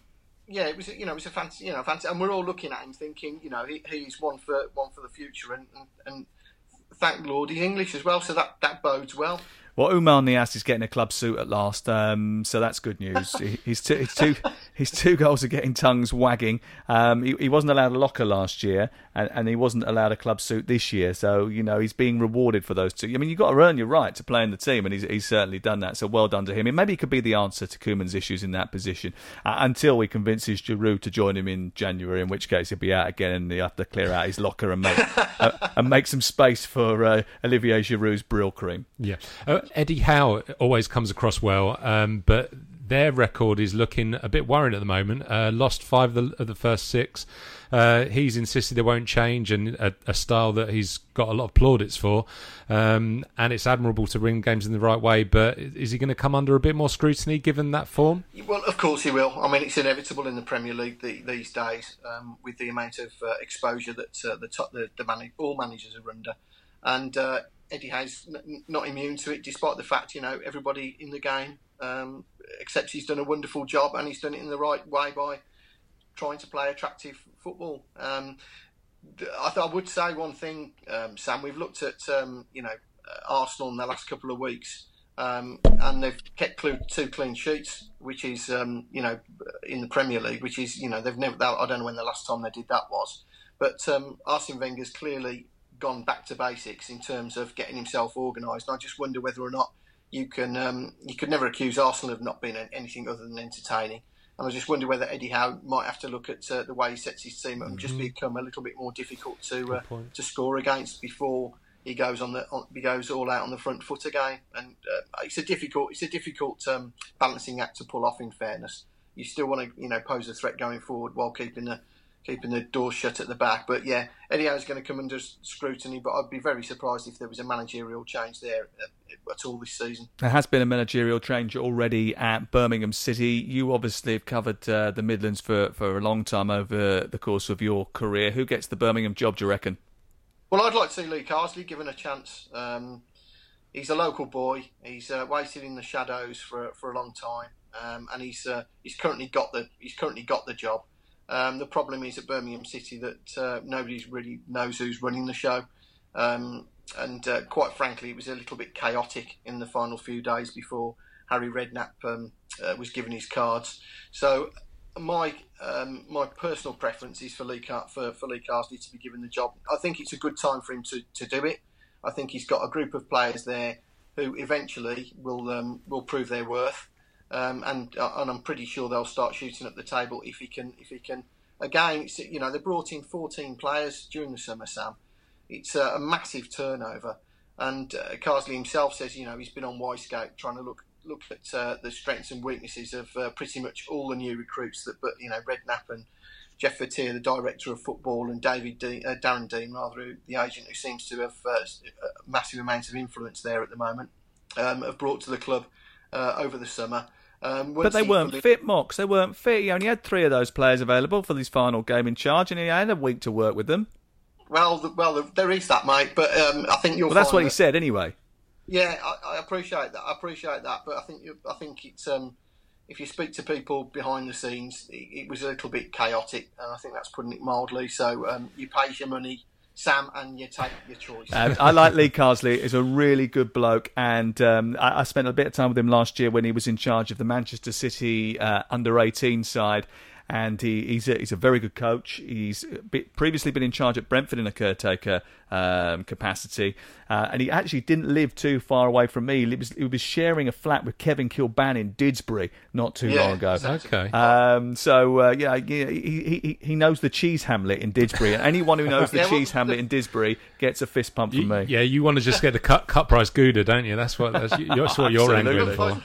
You know, yeah, it was you know it was a fancy you know fancy, and we're all looking at him thinking you know he, he's one for one for the future, and, and, and thank Lord he's English as well, so that that bodes well. Well, Oumar Niasse is getting a club suit at last, um, so that's good news. <laughs> he's, two, his two, his two goals are getting tongues wagging. Um, he, he, wasn't allowed a locker last year, and, and, he wasn't allowed a club suit this year. So you know he's being rewarded for those two. I mean, you've got to earn your right to play in the team, and he's, he's certainly done that. So well done to him. And maybe he could be the answer to Koeman's issues in that position uh, until he convinces Giroud to join him in January. In which case he'll be out again, and he'll have to clear out his locker and make <laughs> uh, and make some space for uh, Olivier Giroud's Brylcreem. Yeah. Uh, Eddie Howe always comes across well, um, but their record is looking a bit worrying at the moment. Uh, lost five of the, of the first six. Uh, he's insisted they won't change, and a, a, style that he's got a lot of plaudits for. Um, and it's admirable to win games in the right way, but is he going to come under a bit more scrutiny given that form? Well, of course he will. I mean, it's inevitable in the Premier League the, these days um, with the amount of uh, exposure that uh, the, top, the, the all managers are under. And uh, Eddie Howe's not immune to it, despite the fact you know everybody in the game um, accepts he's done a wonderful job and he's done it in the right way by trying to play attractive football. Um, I, th- I, would say one thing, um, Sam. We've looked at um, you know uh, Arsenal in the last couple of weeks, um, and they've kept two clean sheets, which is um, you know in the Premier League, which is you know they've never. I don't know when the last time they did that was, but um, Arsene Wenger's clearly gone back to basics in terms of getting himself organised. I just wonder whether or not you can um, you could never accuse Arsenal of not being anything other than entertaining. And I just wonder whether Eddie Howe might have to look at uh, the way he sets his team up and just mm-hmm. become a little bit more difficult to uh, to score against before he goes on the on, he goes all out on the front foot again. And uh, it's a difficult it's a difficult um, balancing act to pull off. In fairness, you still want to you know pose a threat going forward while keeping the keeping the door shut at the back. But yeah, Eddie Howe's going to come under scrutiny, but I'd be very surprised if there was a managerial change there at, at all this season. There has been a managerial change already at Birmingham City. You obviously have covered uh, the Midlands for, for a long time over the course of your career. Who gets the Birmingham job, do you reckon? Well, I'd like to see Lee Carsley given a chance. Um, he's a local boy. He's uh, waited in the shadows for for a long time, um, and he's uh, he's currently got the he's currently got the job. Um, the problem is at Birmingham City that uh, nobody really knows who's running the show. Um, and uh, quite frankly, it was a little bit chaotic in the final few days before Harry Redknapp um, uh, was given his cards. So my um, my personal preference is for Lee, Car- for, for Lee Carsley to be given the job. I think it's a good time for him to, to do it. I think he's got a group of players there who eventually will um, will prove their worth um, and uh, and I'm pretty sure they'll start shooting at the table if he can if he can. Again, you know they brought in 14 players during the summer, Sam. It's a, a massive turnover, and uh, Carsley himself says you know he's been on Wyscout trying to look look at uh, the strengths and weaknesses of uh, pretty much all the new recruits that, but you know Redknapp and Jeff Verteer, the director of football, and David Dean, uh, Darren Dean, rather, the agent who seems to have uh, massive amounts of influence there at the moment, um, have brought to the club uh, over the summer. Um, but they weren't fit, Mox. They weren't fit. He only had three of those players available for his final game in charge, and he had a week to work with them. Well, the, well, there is that, mate. But um, I think you'll. Well, that's what that, he said, anyway. Yeah, I, I, appreciate that. I appreciate that, but I think I think it's um, if you speak to people behind the scenes, it, it, was a little bit chaotic, and I think that's putting it mildly. So um, you pay your money Sam, and you take your choice. Um, I like Lee Carsley. He's a really good bloke, and um, I, I, spent a bit of time with him last year when he was in charge of the Manchester City uh, under 18 side and he, he's a, he's a very good coach. He's previously been in charge at Brentford in a caretaker um, capacity, uh, and he actually didn't live too far away from me. He was, he was sharing a flat with Kevin Kilbane in Didsbury not too yeah, long ago. Okay. Um, so uh, yeah, he, he, he knows the cheese hamlet in Didsbury, and anyone who knows the <laughs> yeah, cheese well, hamlet in Didsbury gets a fist pump from me. Yeah, you want to just get the cut cut price Gouda, don't you? That's what that's, that's what you're angry for.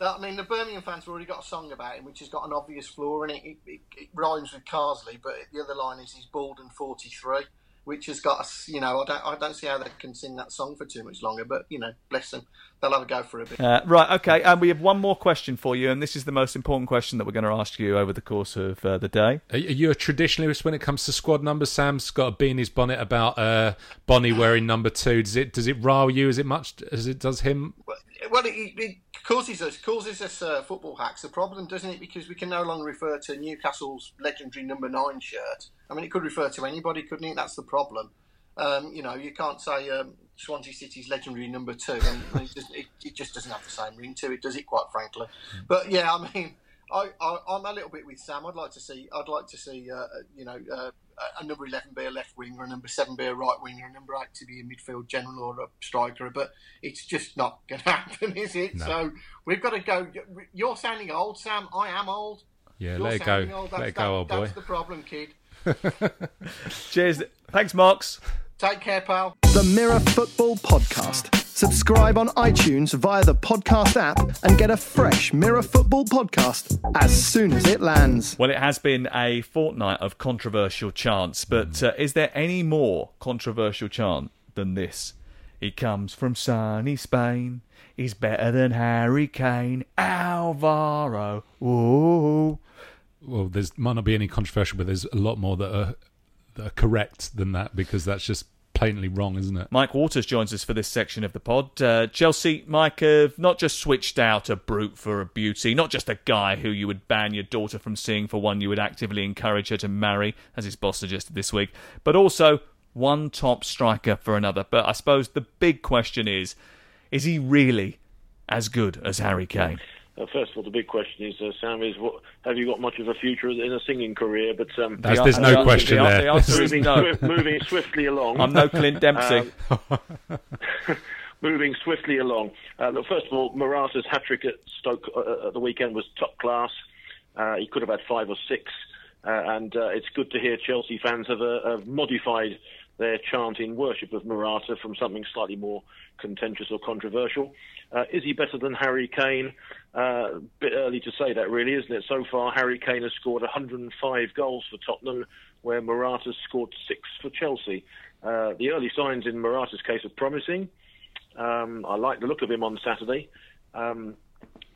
I mean, the Birmingham fans have already got a song about him, which has got an obvious flaw in it. It, it, it rhymes with Carsley, but the other line is he's bald and 43 which has got us. You know, I don't, I don't see how they can sing that song for too much longer. But you know, bless them, they'll have a go for a bit. Uh, right, okay. And we have one more question for you, and this is the most important question that we're going to ask you over the course of uh, the day. Are you a traditionalist when it comes to squad numbers? Sam's got a bee in his bonnet about uh, Bony wearing number two. Does it does it rile you as it much as it does him? Well, well it, it causes us causes us uh, football hacks a problem, doesn't it? Because we can no longer refer to Newcastle's legendary number nine shirt. I mean, it could refer to anybody, couldn't it? That's the problem. Um, you know, you can't say um, Swansea City's legendary number two, and <laughs> it just, it, it just, doesn't have the same ring to it, does it? Quite frankly, but yeah, I mean, I, am a little bit with Sam. I'd like to see, I'd like to see, uh, you know, uh, a number eleven be a left winger, a number seven be a right winger, a number eight to be a midfield general or a striker. But it's just not going <laughs> to happen, is it? No. So we've got to go. You're sounding old, Sam. I am old. Yeah, You're let it go. Old. That's, let it go, that, old boy. That's the problem, kid. <laughs> Cheers. Thanks, Marks. Take care, pal. The Mirror Football Podcast. Subscribe on iTunes via the podcast app and get a fresh Mirror Football podcast as soon as it lands. Well, it has been a fortnight of controversial chants, but uh, is there any more controversial chant than this? He comes from sunny Spain. He's better than Harry Kane. Alvaro. Whoa. Well, there's might not be any controversial, but there's a lot more that are that are correct than that because that's just plainly wrong, isn't it? Mike Waters joins us for this section of the pod. Uh, Chelsea, Mike, have not just switched out a brute for a beauty, not just a guy who you would ban your daughter from seeing for one you would actively encourage her to marry, as his boss suggested this week, but also one top striker for another. But I suppose the big question is is he really as good as Harry Kane? Uh, first of all, the big question is, uh, Sam, is what, have you got much of a future in a singing career? But um, there's, there's no question the, there. The answer moving, is no. Swift, moving swiftly along. I'm no Clint Dempsey. Um, <laughs> moving swiftly along. Uh, look, first of all, Morata's hat trick at Stoke uh, at the weekend was top class. Uh, he could have had five or six, uh, and it's good to hear Chelsea fans have, have modified their chant in worship of Morata from something slightly more contentious or controversial. Uh, is he better than Harry Kane? Uh, bit early to say that, really, isn't it? So far, Harry Kane has scored 105 goals for Tottenham, where Morata's scored six for Chelsea. Uh, the early signs in Morata's case are promising. Um, I like the look of him on Saturday. Um,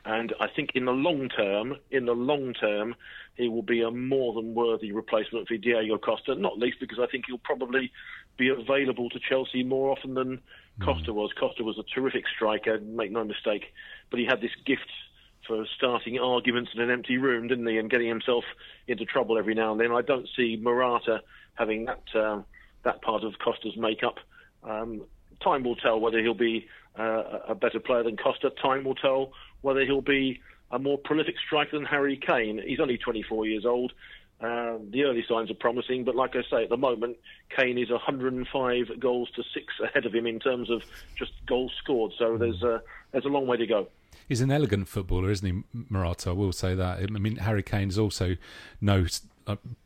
and I think in the long term, in the long term, he will be a more than worthy replacement for Diego Costa. Not least because I think he'll probably be available to Chelsea more often than Costa was. Costa was a terrific striker, make no mistake, but he had this gift for starting arguments in an empty room, didn't he, and getting himself into trouble every now and then. I don't see Morata having that uh, that part of Costa's makeup. Um, time will tell whether he'll be uh, a better player than Costa. Time will tell whether he'll be a more prolific striker than Harry Kane. He's only 24 years old. Uh, the early signs are promising, but like I say, at the moment, Kane is 105 goals to six ahead of him in terms of just goals scored. So there's a, there's a long way to go. He's an elegant footballer, isn't he, Morata? I will say that. I mean, Harry Kane is also no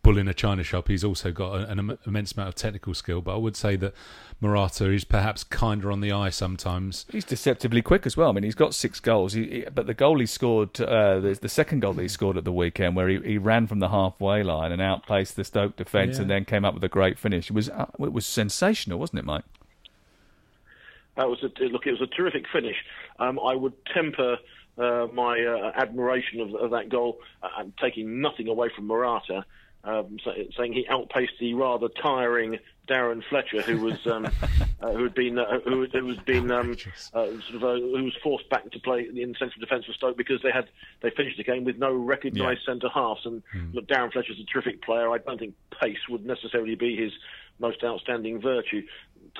bull in a china shop. He's also got an immense amount of technical skill, but I would say that Morata is perhaps kinder on the eye sometimes. He's deceptively quick as well. I mean, he's got six goals, he, he, but the goal he scored, uh, the, the, second goal that he scored at the weekend, where he, he ran from the halfway line and outpaced the Stoke defence, yeah. and then came up with a great finish. It was uh, it was sensational, wasn't it, Mike? That was a, look. It was a terrific finish. Um, I would temper uh, my uh, admiration of, of, that goal uh, and taking nothing away from Morata um, saying he outpaced the rather tiring Darren Fletcher, who was um, <laughs> uh, who had been uh, who, who was been um, uh, sort of who was forced back to play in central defence for Stoke because they had they finished the game with no recognised yeah. centre halves. And mm. look, Darren Fletcher's a terrific player. I don't think pace would necessarily be his most outstanding virtue.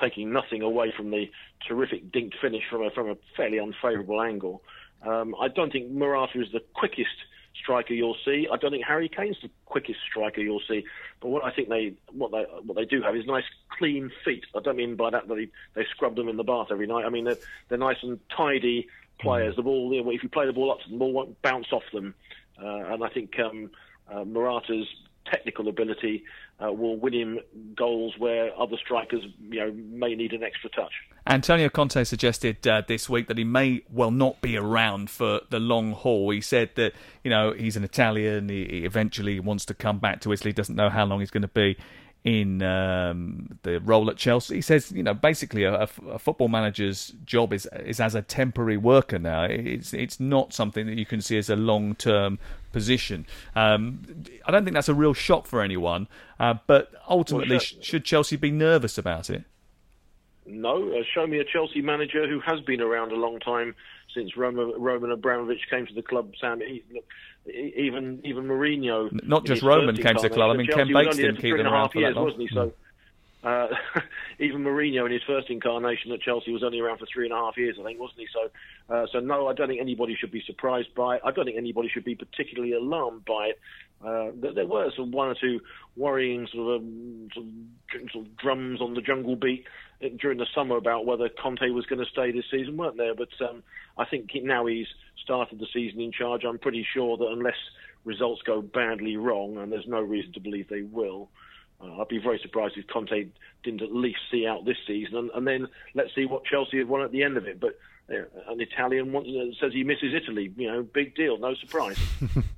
Taking nothing away from the terrific dinked finish from a from a fairly unfavourable angle. Um, I don't think Morata is the quickest striker you'll see. I don't think Harry Kane's the quickest striker you'll see. But what I think they what they what they do have is nice clean feet. I don't mean by that that they, they scrub them in the bath every night. I mean they're, they're nice and tidy players. The ball, if you play the ball up to them, the ball won't bounce off them. Uh, and I think um, uh, Morata's technical ability uh, will win him goals where other strikers, you know, may need an extra touch. Antonio Conte suggested uh, this week that he may well not be around for the long haul. He said that you know he's an Italian. He, he eventually wants to come back to Italy. Doesn't know how long he's going to be in um, the role at Chelsea. He says, you know, basically a, a, football manager's job is is as a temporary worker now. It's it's not something that you can see as a long term position. Um, I don't think that's a real shock for anyone. Uh, but ultimately, well, should Chelsea be nervous about it? No. Uh, show me a Chelsea manager who has been around a long time since Roman, Roman Abramovich came to the club. Sam, he, even even Mourinho. Not just Roman came to the club. I mean, Ken Bates didn't keep them around for years, that long. wasn't he? So. Uh, <laughs> even Mourinho in his first incarnation at Chelsea was only around for three and a half years, I think, wasn't he? So, uh, so no, I don't think anybody should be surprised by it. I don't think anybody should be particularly alarmed by it. Uh, there were one or two worrying sort of, um, sort of, sort of drums on the jungle beat during the summer about whether Conte was going to stay this season, weren't there? But um, I think now he's started the season in charge. I'm pretty sure that unless results go badly wrong, and there's no reason to believe they will, uh, I'd be very surprised if Conte didn't at least see out this season, and, and then let's see what Chelsea have won at the end of it. But uh, an Italian wants, uh, says he misses Italy. You know, big deal, no surprise. <laughs>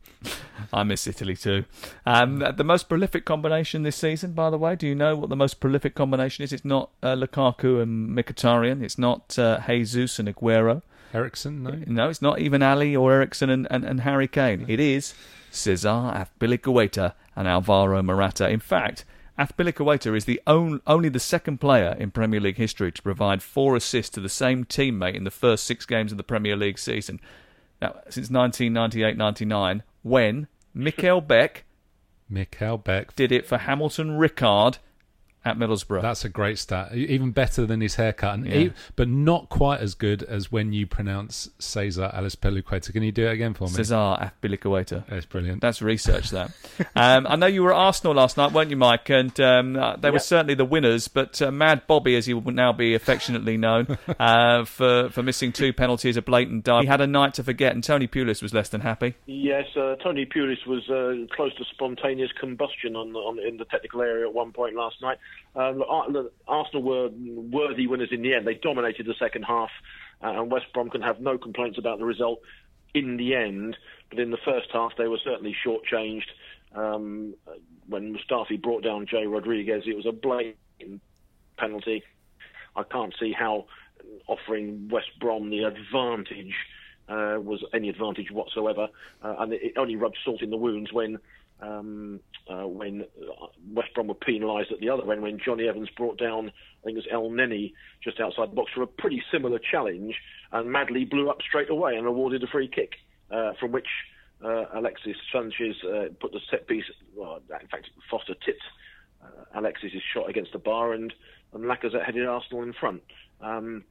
I miss Italy too. Um, the most prolific combination this season, by the way, do you know what the most prolific combination is? It's not uh, Lukaku and Mkhitaryan. It's not uh, Jesus and Aguero. Eriksen, no? No, it's not even Alli or Eriksen and, and, and Harry Kane. It is Cesar Azpilicueta and Alvaro Morata. In fact, Azpilicueta is the on, only the second player in Premier League history to provide four assists to the same teammate in the first six games of the Premier League season. Now, since 1998-99, when Mikkel Beck Mikkel Beck. did it for Hamilton Ricard at Middlesbrough. That's a great stat. Even better than his haircut, and yeah. he, but not quite as good as when you pronounce Cesar Azpilicueta. Can you do it again for me? Cesar Azpilicueta. That's brilliant. That's research. That. <laughs> um, I know you were at Arsenal last night, weren't you, Mike? And um, uh, they were certainly the winners. But uh, Mad Bobby, as he will now be affectionately known, <laughs> uh, for for missing two penalties, a blatant dive, he had a night to forget. And Tony Pulis was less than happy. Yes, uh, Tony Pulis was uh, close to spontaneous combustion on, on in the technical area at one point last night. Um, Arsenal were worthy winners in the end. They dominated the second half, uh, and West Brom can have no complaints about the result in the end. But in the first half, they were certainly shortchanged. Um, when Mustafi brought down Jay Rodriguez, it was a blatant penalty. I can't see how offering West Brom the advantage uh, was any advantage whatsoever, uh, and it only rubbed salt in the wounds when um, uh, when uh, West Brom were penalised at the other end when Jonny Evans brought down, I think it was Elneny just outside the box for a pretty similar challenge, and Madley blew up straight away and awarded a free kick, uh, from which uh, Alexis Sanchez put the set piece, well, in fact, Foster tipped Alexis' shot against the bar, and, and Lacazette headed Arsenal in front. Um,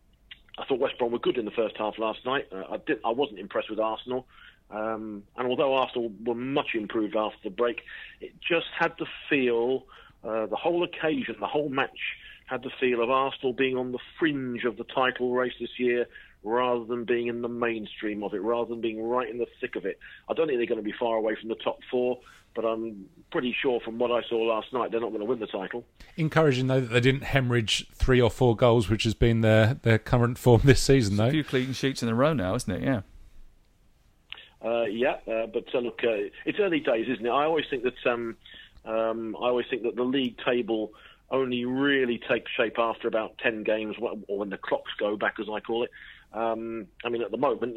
I thought West Brom were good in the first half last night. Uh, I, did, I wasn't impressed with Arsenal. Um, and although Arsenal were much improved after the break, it just had the feel, uh, the whole occasion, the whole match had the feel of Arsenal being on the fringe of the title race this year rather than being in the mainstream of it, rather than being right in the thick of it. I don't think they're going to be far away from the top four, but I'm pretty sure from what I saw last night, they're not going to win the title. Encouraging, though, that they didn't hemorrhage three or four goals, which has been their, their current <laughs> form this season, it's though. A few clean sheets in a row now, isn't it? Yeah. Uh, yeah, uh, but uh, look, uh, it's early days, isn't it? I always think that um, um, I always think that the league table only really takes shape after about ten games, or when the clocks go back, as I call it. Um, I mean, at the moment,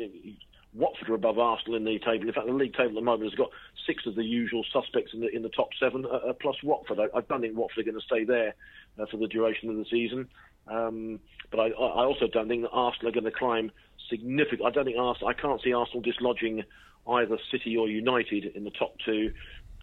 Watford are above Arsenal in the table. In fact, the league table at the moment has got six of the usual suspects in the in the top seven, uh, uh plus Watford. I, I, don't think Watford are going to stay there uh, for the duration of the season. Um, but I, I also don't think that Arsenal are going to climb significant. I don't think Arsenal. I can't see Arsenal dislodging either City or United in the top two.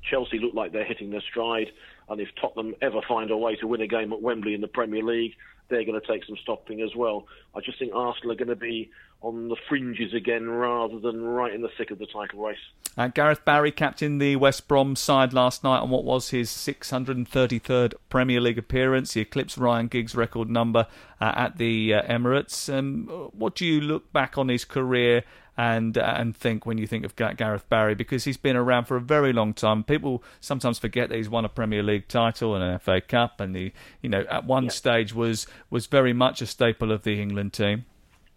Chelsea look like they're hitting their stride, and if Tottenham ever find a way to win a game at Wembley in the Premier League, they're going to take some stopping as well. I just think Arsenal are going to be on the fringes again rather than right in the thick of the title race. Uh, Gareth Barry captained the West Brom side last night on what was his 633rd Premier League appearance. He eclipsed Ryan Giggs' record number uh, at the uh, Emirates. Um, what do you look back on his career and uh, and think when you think of Gareth Barry because he's been around for a very long time. People sometimes forget that he's won a Premier League title and an FA Cup, and he, you know, at one yeah. stage was was very much a staple of the England team.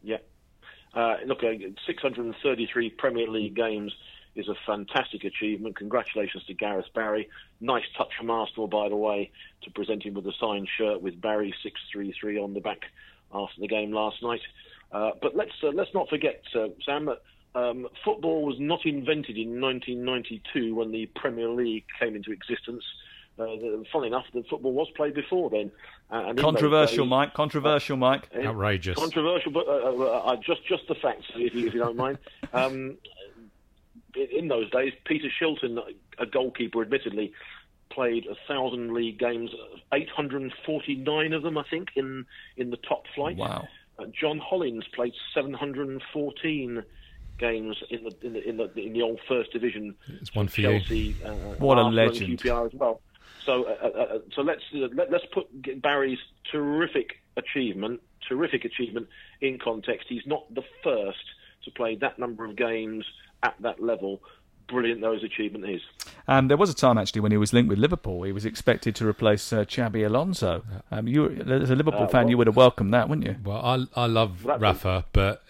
Yeah, uh, look, uh, 633 Premier League games is a fantastic achievement. Congratulations to Gareth Barry. Nice touch from Arsenal, by the way, to present him with a signed shirt with Barry 633 on the back after the game last night. Uh, but let's uh, let's not forget, uh, Sam, that um, football was not invented in 1992 when the Premier League came into existence. Uh, funnily enough, the football was played before then. Uh, controversial, days, Mike. Controversial, Mike. Outrageous. Controversial, but uh, just just the facts, if you, if you don't mind. <laughs> Um, in those days, Peter Shilton, a goalkeeper, admittedly, played a thousand league games, 849 of them, I think, in in the top flight. Wow. Uh, John Hollins played 714 games in the in the in the, in the old First Division. It's one for Chelsea, you. Uh, what a legend! QPR as well. So uh, uh, uh so let's let, us put Barry's terrific achievement, terrific achievement in context. He's not the first to play that number of games at that level. Brilliant those achievement is. Um, there was a time actually when he was linked with Liverpool. He was expected to replace uh, Xabi Alonso. Um, you, as a Liverpool uh, fan, well, you would have welcomed that, wouldn't you? Well, I I love Rafa, but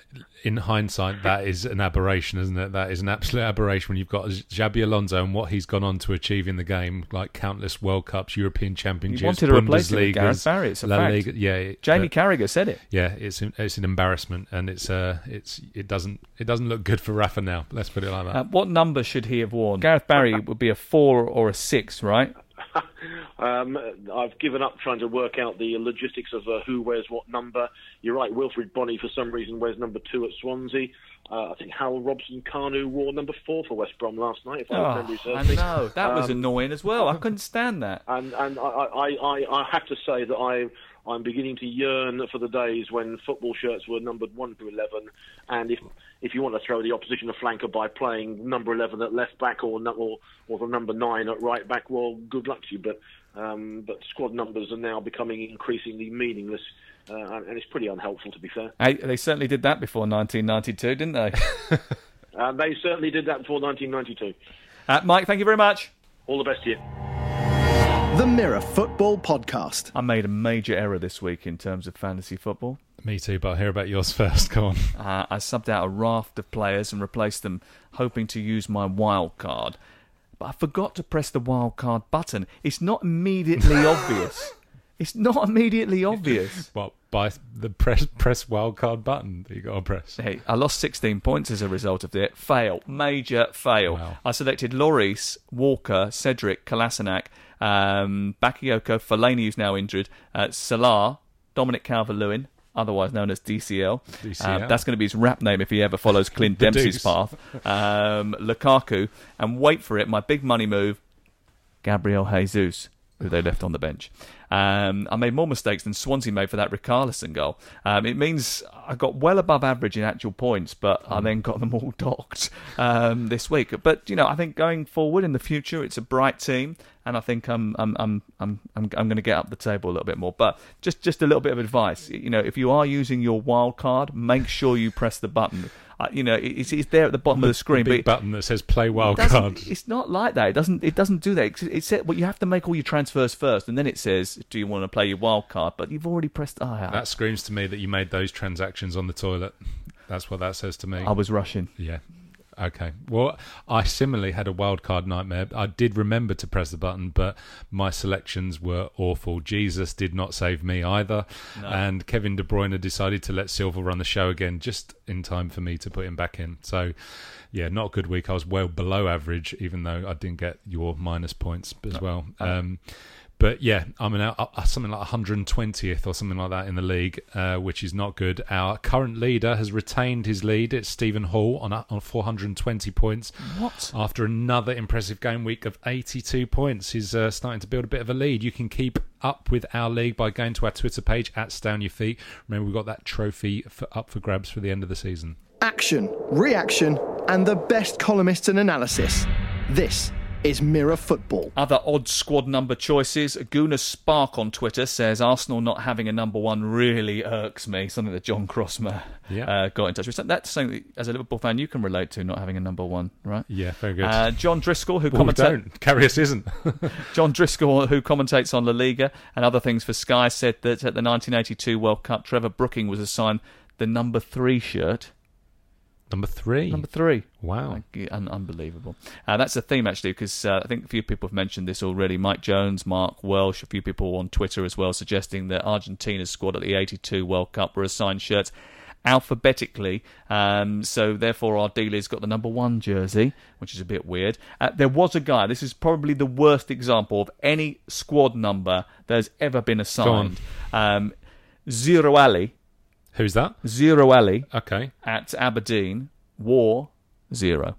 in hindsight, that is an aberration, isn't it? That is an absolute aberration when you've got Xabi Alonso and what he's gone on to achieve in the game, like countless World Cups, European Championships, you wanted to replace him with Gareth Barry. It's a La fact. Liga, yeah, Jamie but, Carragher said it. Yeah, it's it's an embarrassment, and it's uh it's it doesn't it doesn't look good for Rafa now. Let's put it like that. Uh, what number should he have worn? Gareth Barry would be a four or a six, right? <laughs> um, I've given up trying to work out the logistics of uh, who wears what number. You're right, Wilfried Bony for some reason wears number two at Swansea. Uh, I think Harold Robson-Kanu wore number four for West Brom last night. If I oh, remember I know that was um, annoying as well. I <laughs> couldn't stand that. And and I, I, I, I have to say that I I'm beginning to yearn for the days when football shirts were numbered one to eleven, and if if you want to throw the opposition a flanker by playing number eleven at left back or or or the number nine at right back, well, good luck to you. But um, but squad numbers are now becoming increasingly meaningless. Uh, and it's pretty unhelpful, to be fair. Hey, they certainly did that before 1992, didn't they? <laughs> uh, they certainly did that before 1992. Uh, Mike, thank you very much. All the best to you. The Mirror Football Podcast. I made a major error this week in terms of fantasy football. Me too, but I'll hear about yours <laughs> first. Go on. Uh, I subbed out a raft of players and replaced them, hoping to use my wild card. But I forgot to press the wild card button. It's not immediately <laughs> obvious. It's not immediately obvious. <laughs> Well, by the press press wildcard button that you got to press. Hey, I lost 16 points as a result of it. Fail, major fail. Wow. I selected Lloris, Walker, Cedric, Kolasinac, um, Bakayoko, Fellaini, who's now injured, uh, Salah, Dominic Calvert-Lewin, otherwise known as DCL. DCL. Um, that's going to be his rap name if he ever follows <laughs> Clint Dempsey's path. Um, Lukaku, and wait for it, my big money move, Gabriel Jesus, who they left on the bench. Um, I made more mistakes than Swansea made for that Richarlison goal. Um, it means I got well above average in actual points, but I hmm. then got them all <laughs> docked um, this week. But you know, I think going forward in the future, it's a bright team, and I think I'm I'm I'm I'm I'm, I'm going to get up the table a little bit more. But just just a little bit of advice, you know, if you are using your wild card, make sure you press the button uh, you know, it's, it's there at the bottom of the screen. The big but button that says "Play Wildcard." It's not like that. It doesn't. It doesn't do that. It, it said, well, you have to make all your transfers first, and then it says, "Do you want to play your wild card?" But you've already pressed. Oh, yeah. That screams to me that you made those transactions on the toilet. That's what that says to me. I was rushing. Yeah, Okay. Well, I similarly had a wild card nightmare. I did remember to press the button, but my selections were awful. Jesus did not save me either. No. And Kevin De Bruyne decided to let Silva run the show again just in time for me to put him back in. So, yeah, not a good week. I was well below average, even though I didn't get your minus points as well. Um, But yeah, I'm in a, a, something like 120th or something like that in the league, uh, which is not good. Our current leader has retained his lead. It's Stephen Hall on a, on 420 points. What? After another impressive game week of 82 points, he's uh, starting to build a bit of a lead. You can keep up with our league by going to our Twitter page at Stay on Your Feet. Remember, we've got that trophy for, up for grabs for the end of the season. Action, reaction, and the best columnists and analysis. This is Mirror Football. Other odd squad number choices. Guna Spark on Twitter says Arsenal not having a number one really irks me. Something that John Crossmer Yeah. uh, got in touch with. That's something that, as a Liverpool fan you can relate to, not having a number one, right? Yeah, very good. Uh, John Driscoll, who well, commentates. don't. Karius isn't. <laughs> John Driscoll, who commentates on La Liga and other things for Sky, said that at the 1982 World Cup, Trevor Brooking was assigned the number three shirt. Number three. Number three. Wow. Like, un- unbelievable. Uh, that's the theme, actually, because uh, I think a few people have mentioned this already. Mike Jones, Mark Welsh, a few people on Twitter as well, suggesting that Argentina's squad at the 82 World Cup were assigned shirts alphabetically. Um, so, therefore, Ardiles got the number one jersey, which is a bit weird. Uh, there was a guy, this is probably the worst example of any squad number that has ever been assigned. Um, Zerouali, Who's that? Zerouali Okay. at Aberdeen wore zero.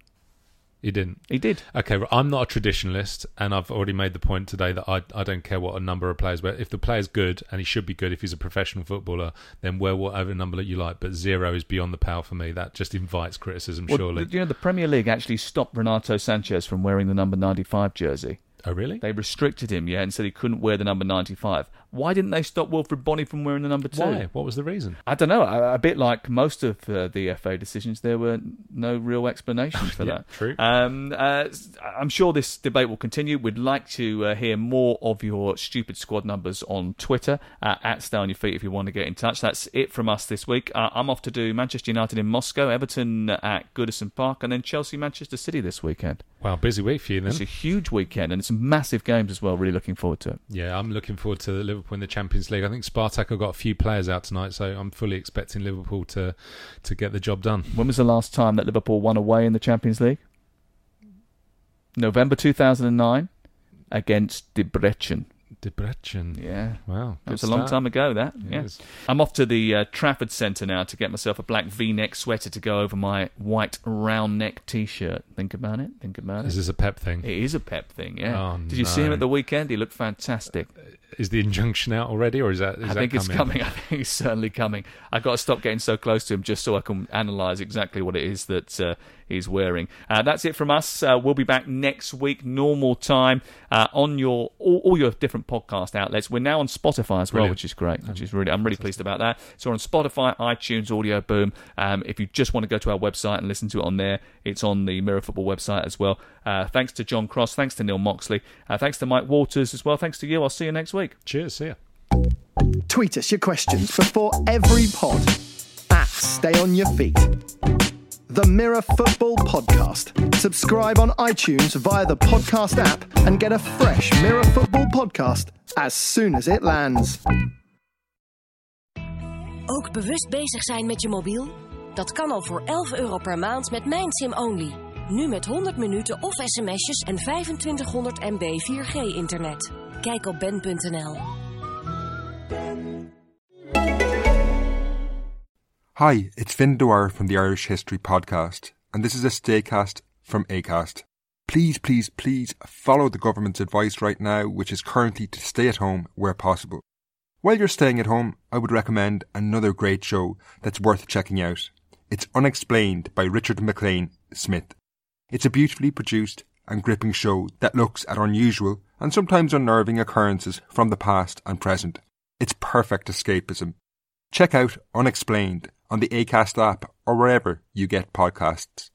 He didn't. He did. Okay, well, I'm not a traditionalist, and I've already made the point today that I I don't care what a number of players. But if the player's good, and he should be good if he's a professional footballer, then wear whatever number that you like. But zero is beyond the pale for me. That just invites criticism, Well, surely. You know, the Premier League actually stopped Renato Sanches from wearing the number 95 jersey. oh, really? They restricted him, yeah, and said he couldn't wear the number 95. Why didn't they stop Wilfried Bony from wearing the number two? Why? What was the reason? I don't know. A, a bit like most of uh, the FA decisions, there were no real explanations <laughs> for Yeah, that. true. Um, uh, I'm sure this debate will continue. We'd like to uh, hear more of your stupid squad numbers on Twitter uh, at Stay on Your Feet if you want to get in touch. That's it from us this week. Uh, I'm off to do Manchester United in Moscow, Everton at Goodison Park, and then Chelsea Manchester City this weekend. Wow, busy week for you then. It's a huge weekend and some massive games as well. Really looking forward to it. Yeah, I'm looking forward to the Liverpool in the Champions League. I think Spartak have got a few players out tonight, so I'm fully expecting Liverpool to to get the job done. When was the last time that Liverpool won away in the Champions League? November 2009 against Debrecen. Debrecen. Yeah. Wow, was good a long time ago, that. Yeah. Yes. I'm off to the uh, Trafford Centre now to get myself a black v neck sweater to go over my white round neck t shirt. Think about it. Think about Is it. this is a pep thing? It is a pep thing, yeah. Oh, Did you see him at the weekend? He looked fantastic. Is the injunction out already, or is that? Is I that think it's coming? coming. <laughs> I think it's certainly coming. I've got to stop getting so close to him just so I can analyse exactly what it is that uh, he's wearing. Uh, that's it from us. Uh, we'll be back next week, normal time, uh, on your all, all your different podcast outlets. We're now on Spotify as well, Brilliant. which is great. Which is really, I'm really pleased about that. So we're on Spotify, iTunes, Audio Boom. Um, if you just want to go to our website and listen to it on there, it's on the Mirror Football website as well. Uh, thanks to John Cross. Thanks to Neil Moxley. Uh, thanks to Mike Waters as well. Thanks to you. I'll see you next week. Cheers. See ya. Tweet us your questions before every pod at Stay On Your Feet. The Mirror Football Podcast. Subscribe on iTunes via the podcast app and get a fresh Mirror Football podcast as soon as it lands. Ook bewust bezig zijn met je mobiel? Dat kan al voor 11 euro per maand met Mijn Sim Only. Nu met 100 minuten of sms'jes en 2500 MB 4G-internet. Kijk op ben.nl. Hi, it's Finn Dwyer from the Irish History Podcast, and this is a Staycast from ACAST. Please, please, please follow the government's advice right now, which is currently to stay at home where possible. While you're staying at home, I would recommend another great show that's worth checking out. It's Unexplained by Richard MacLean Smith. It's a beautifully produced and gripping show that looks at unusual and sometimes unnerving occurrences from the past and present. It's perfect escapism. Check out Unexplained on the ACAST app or wherever you get podcasts.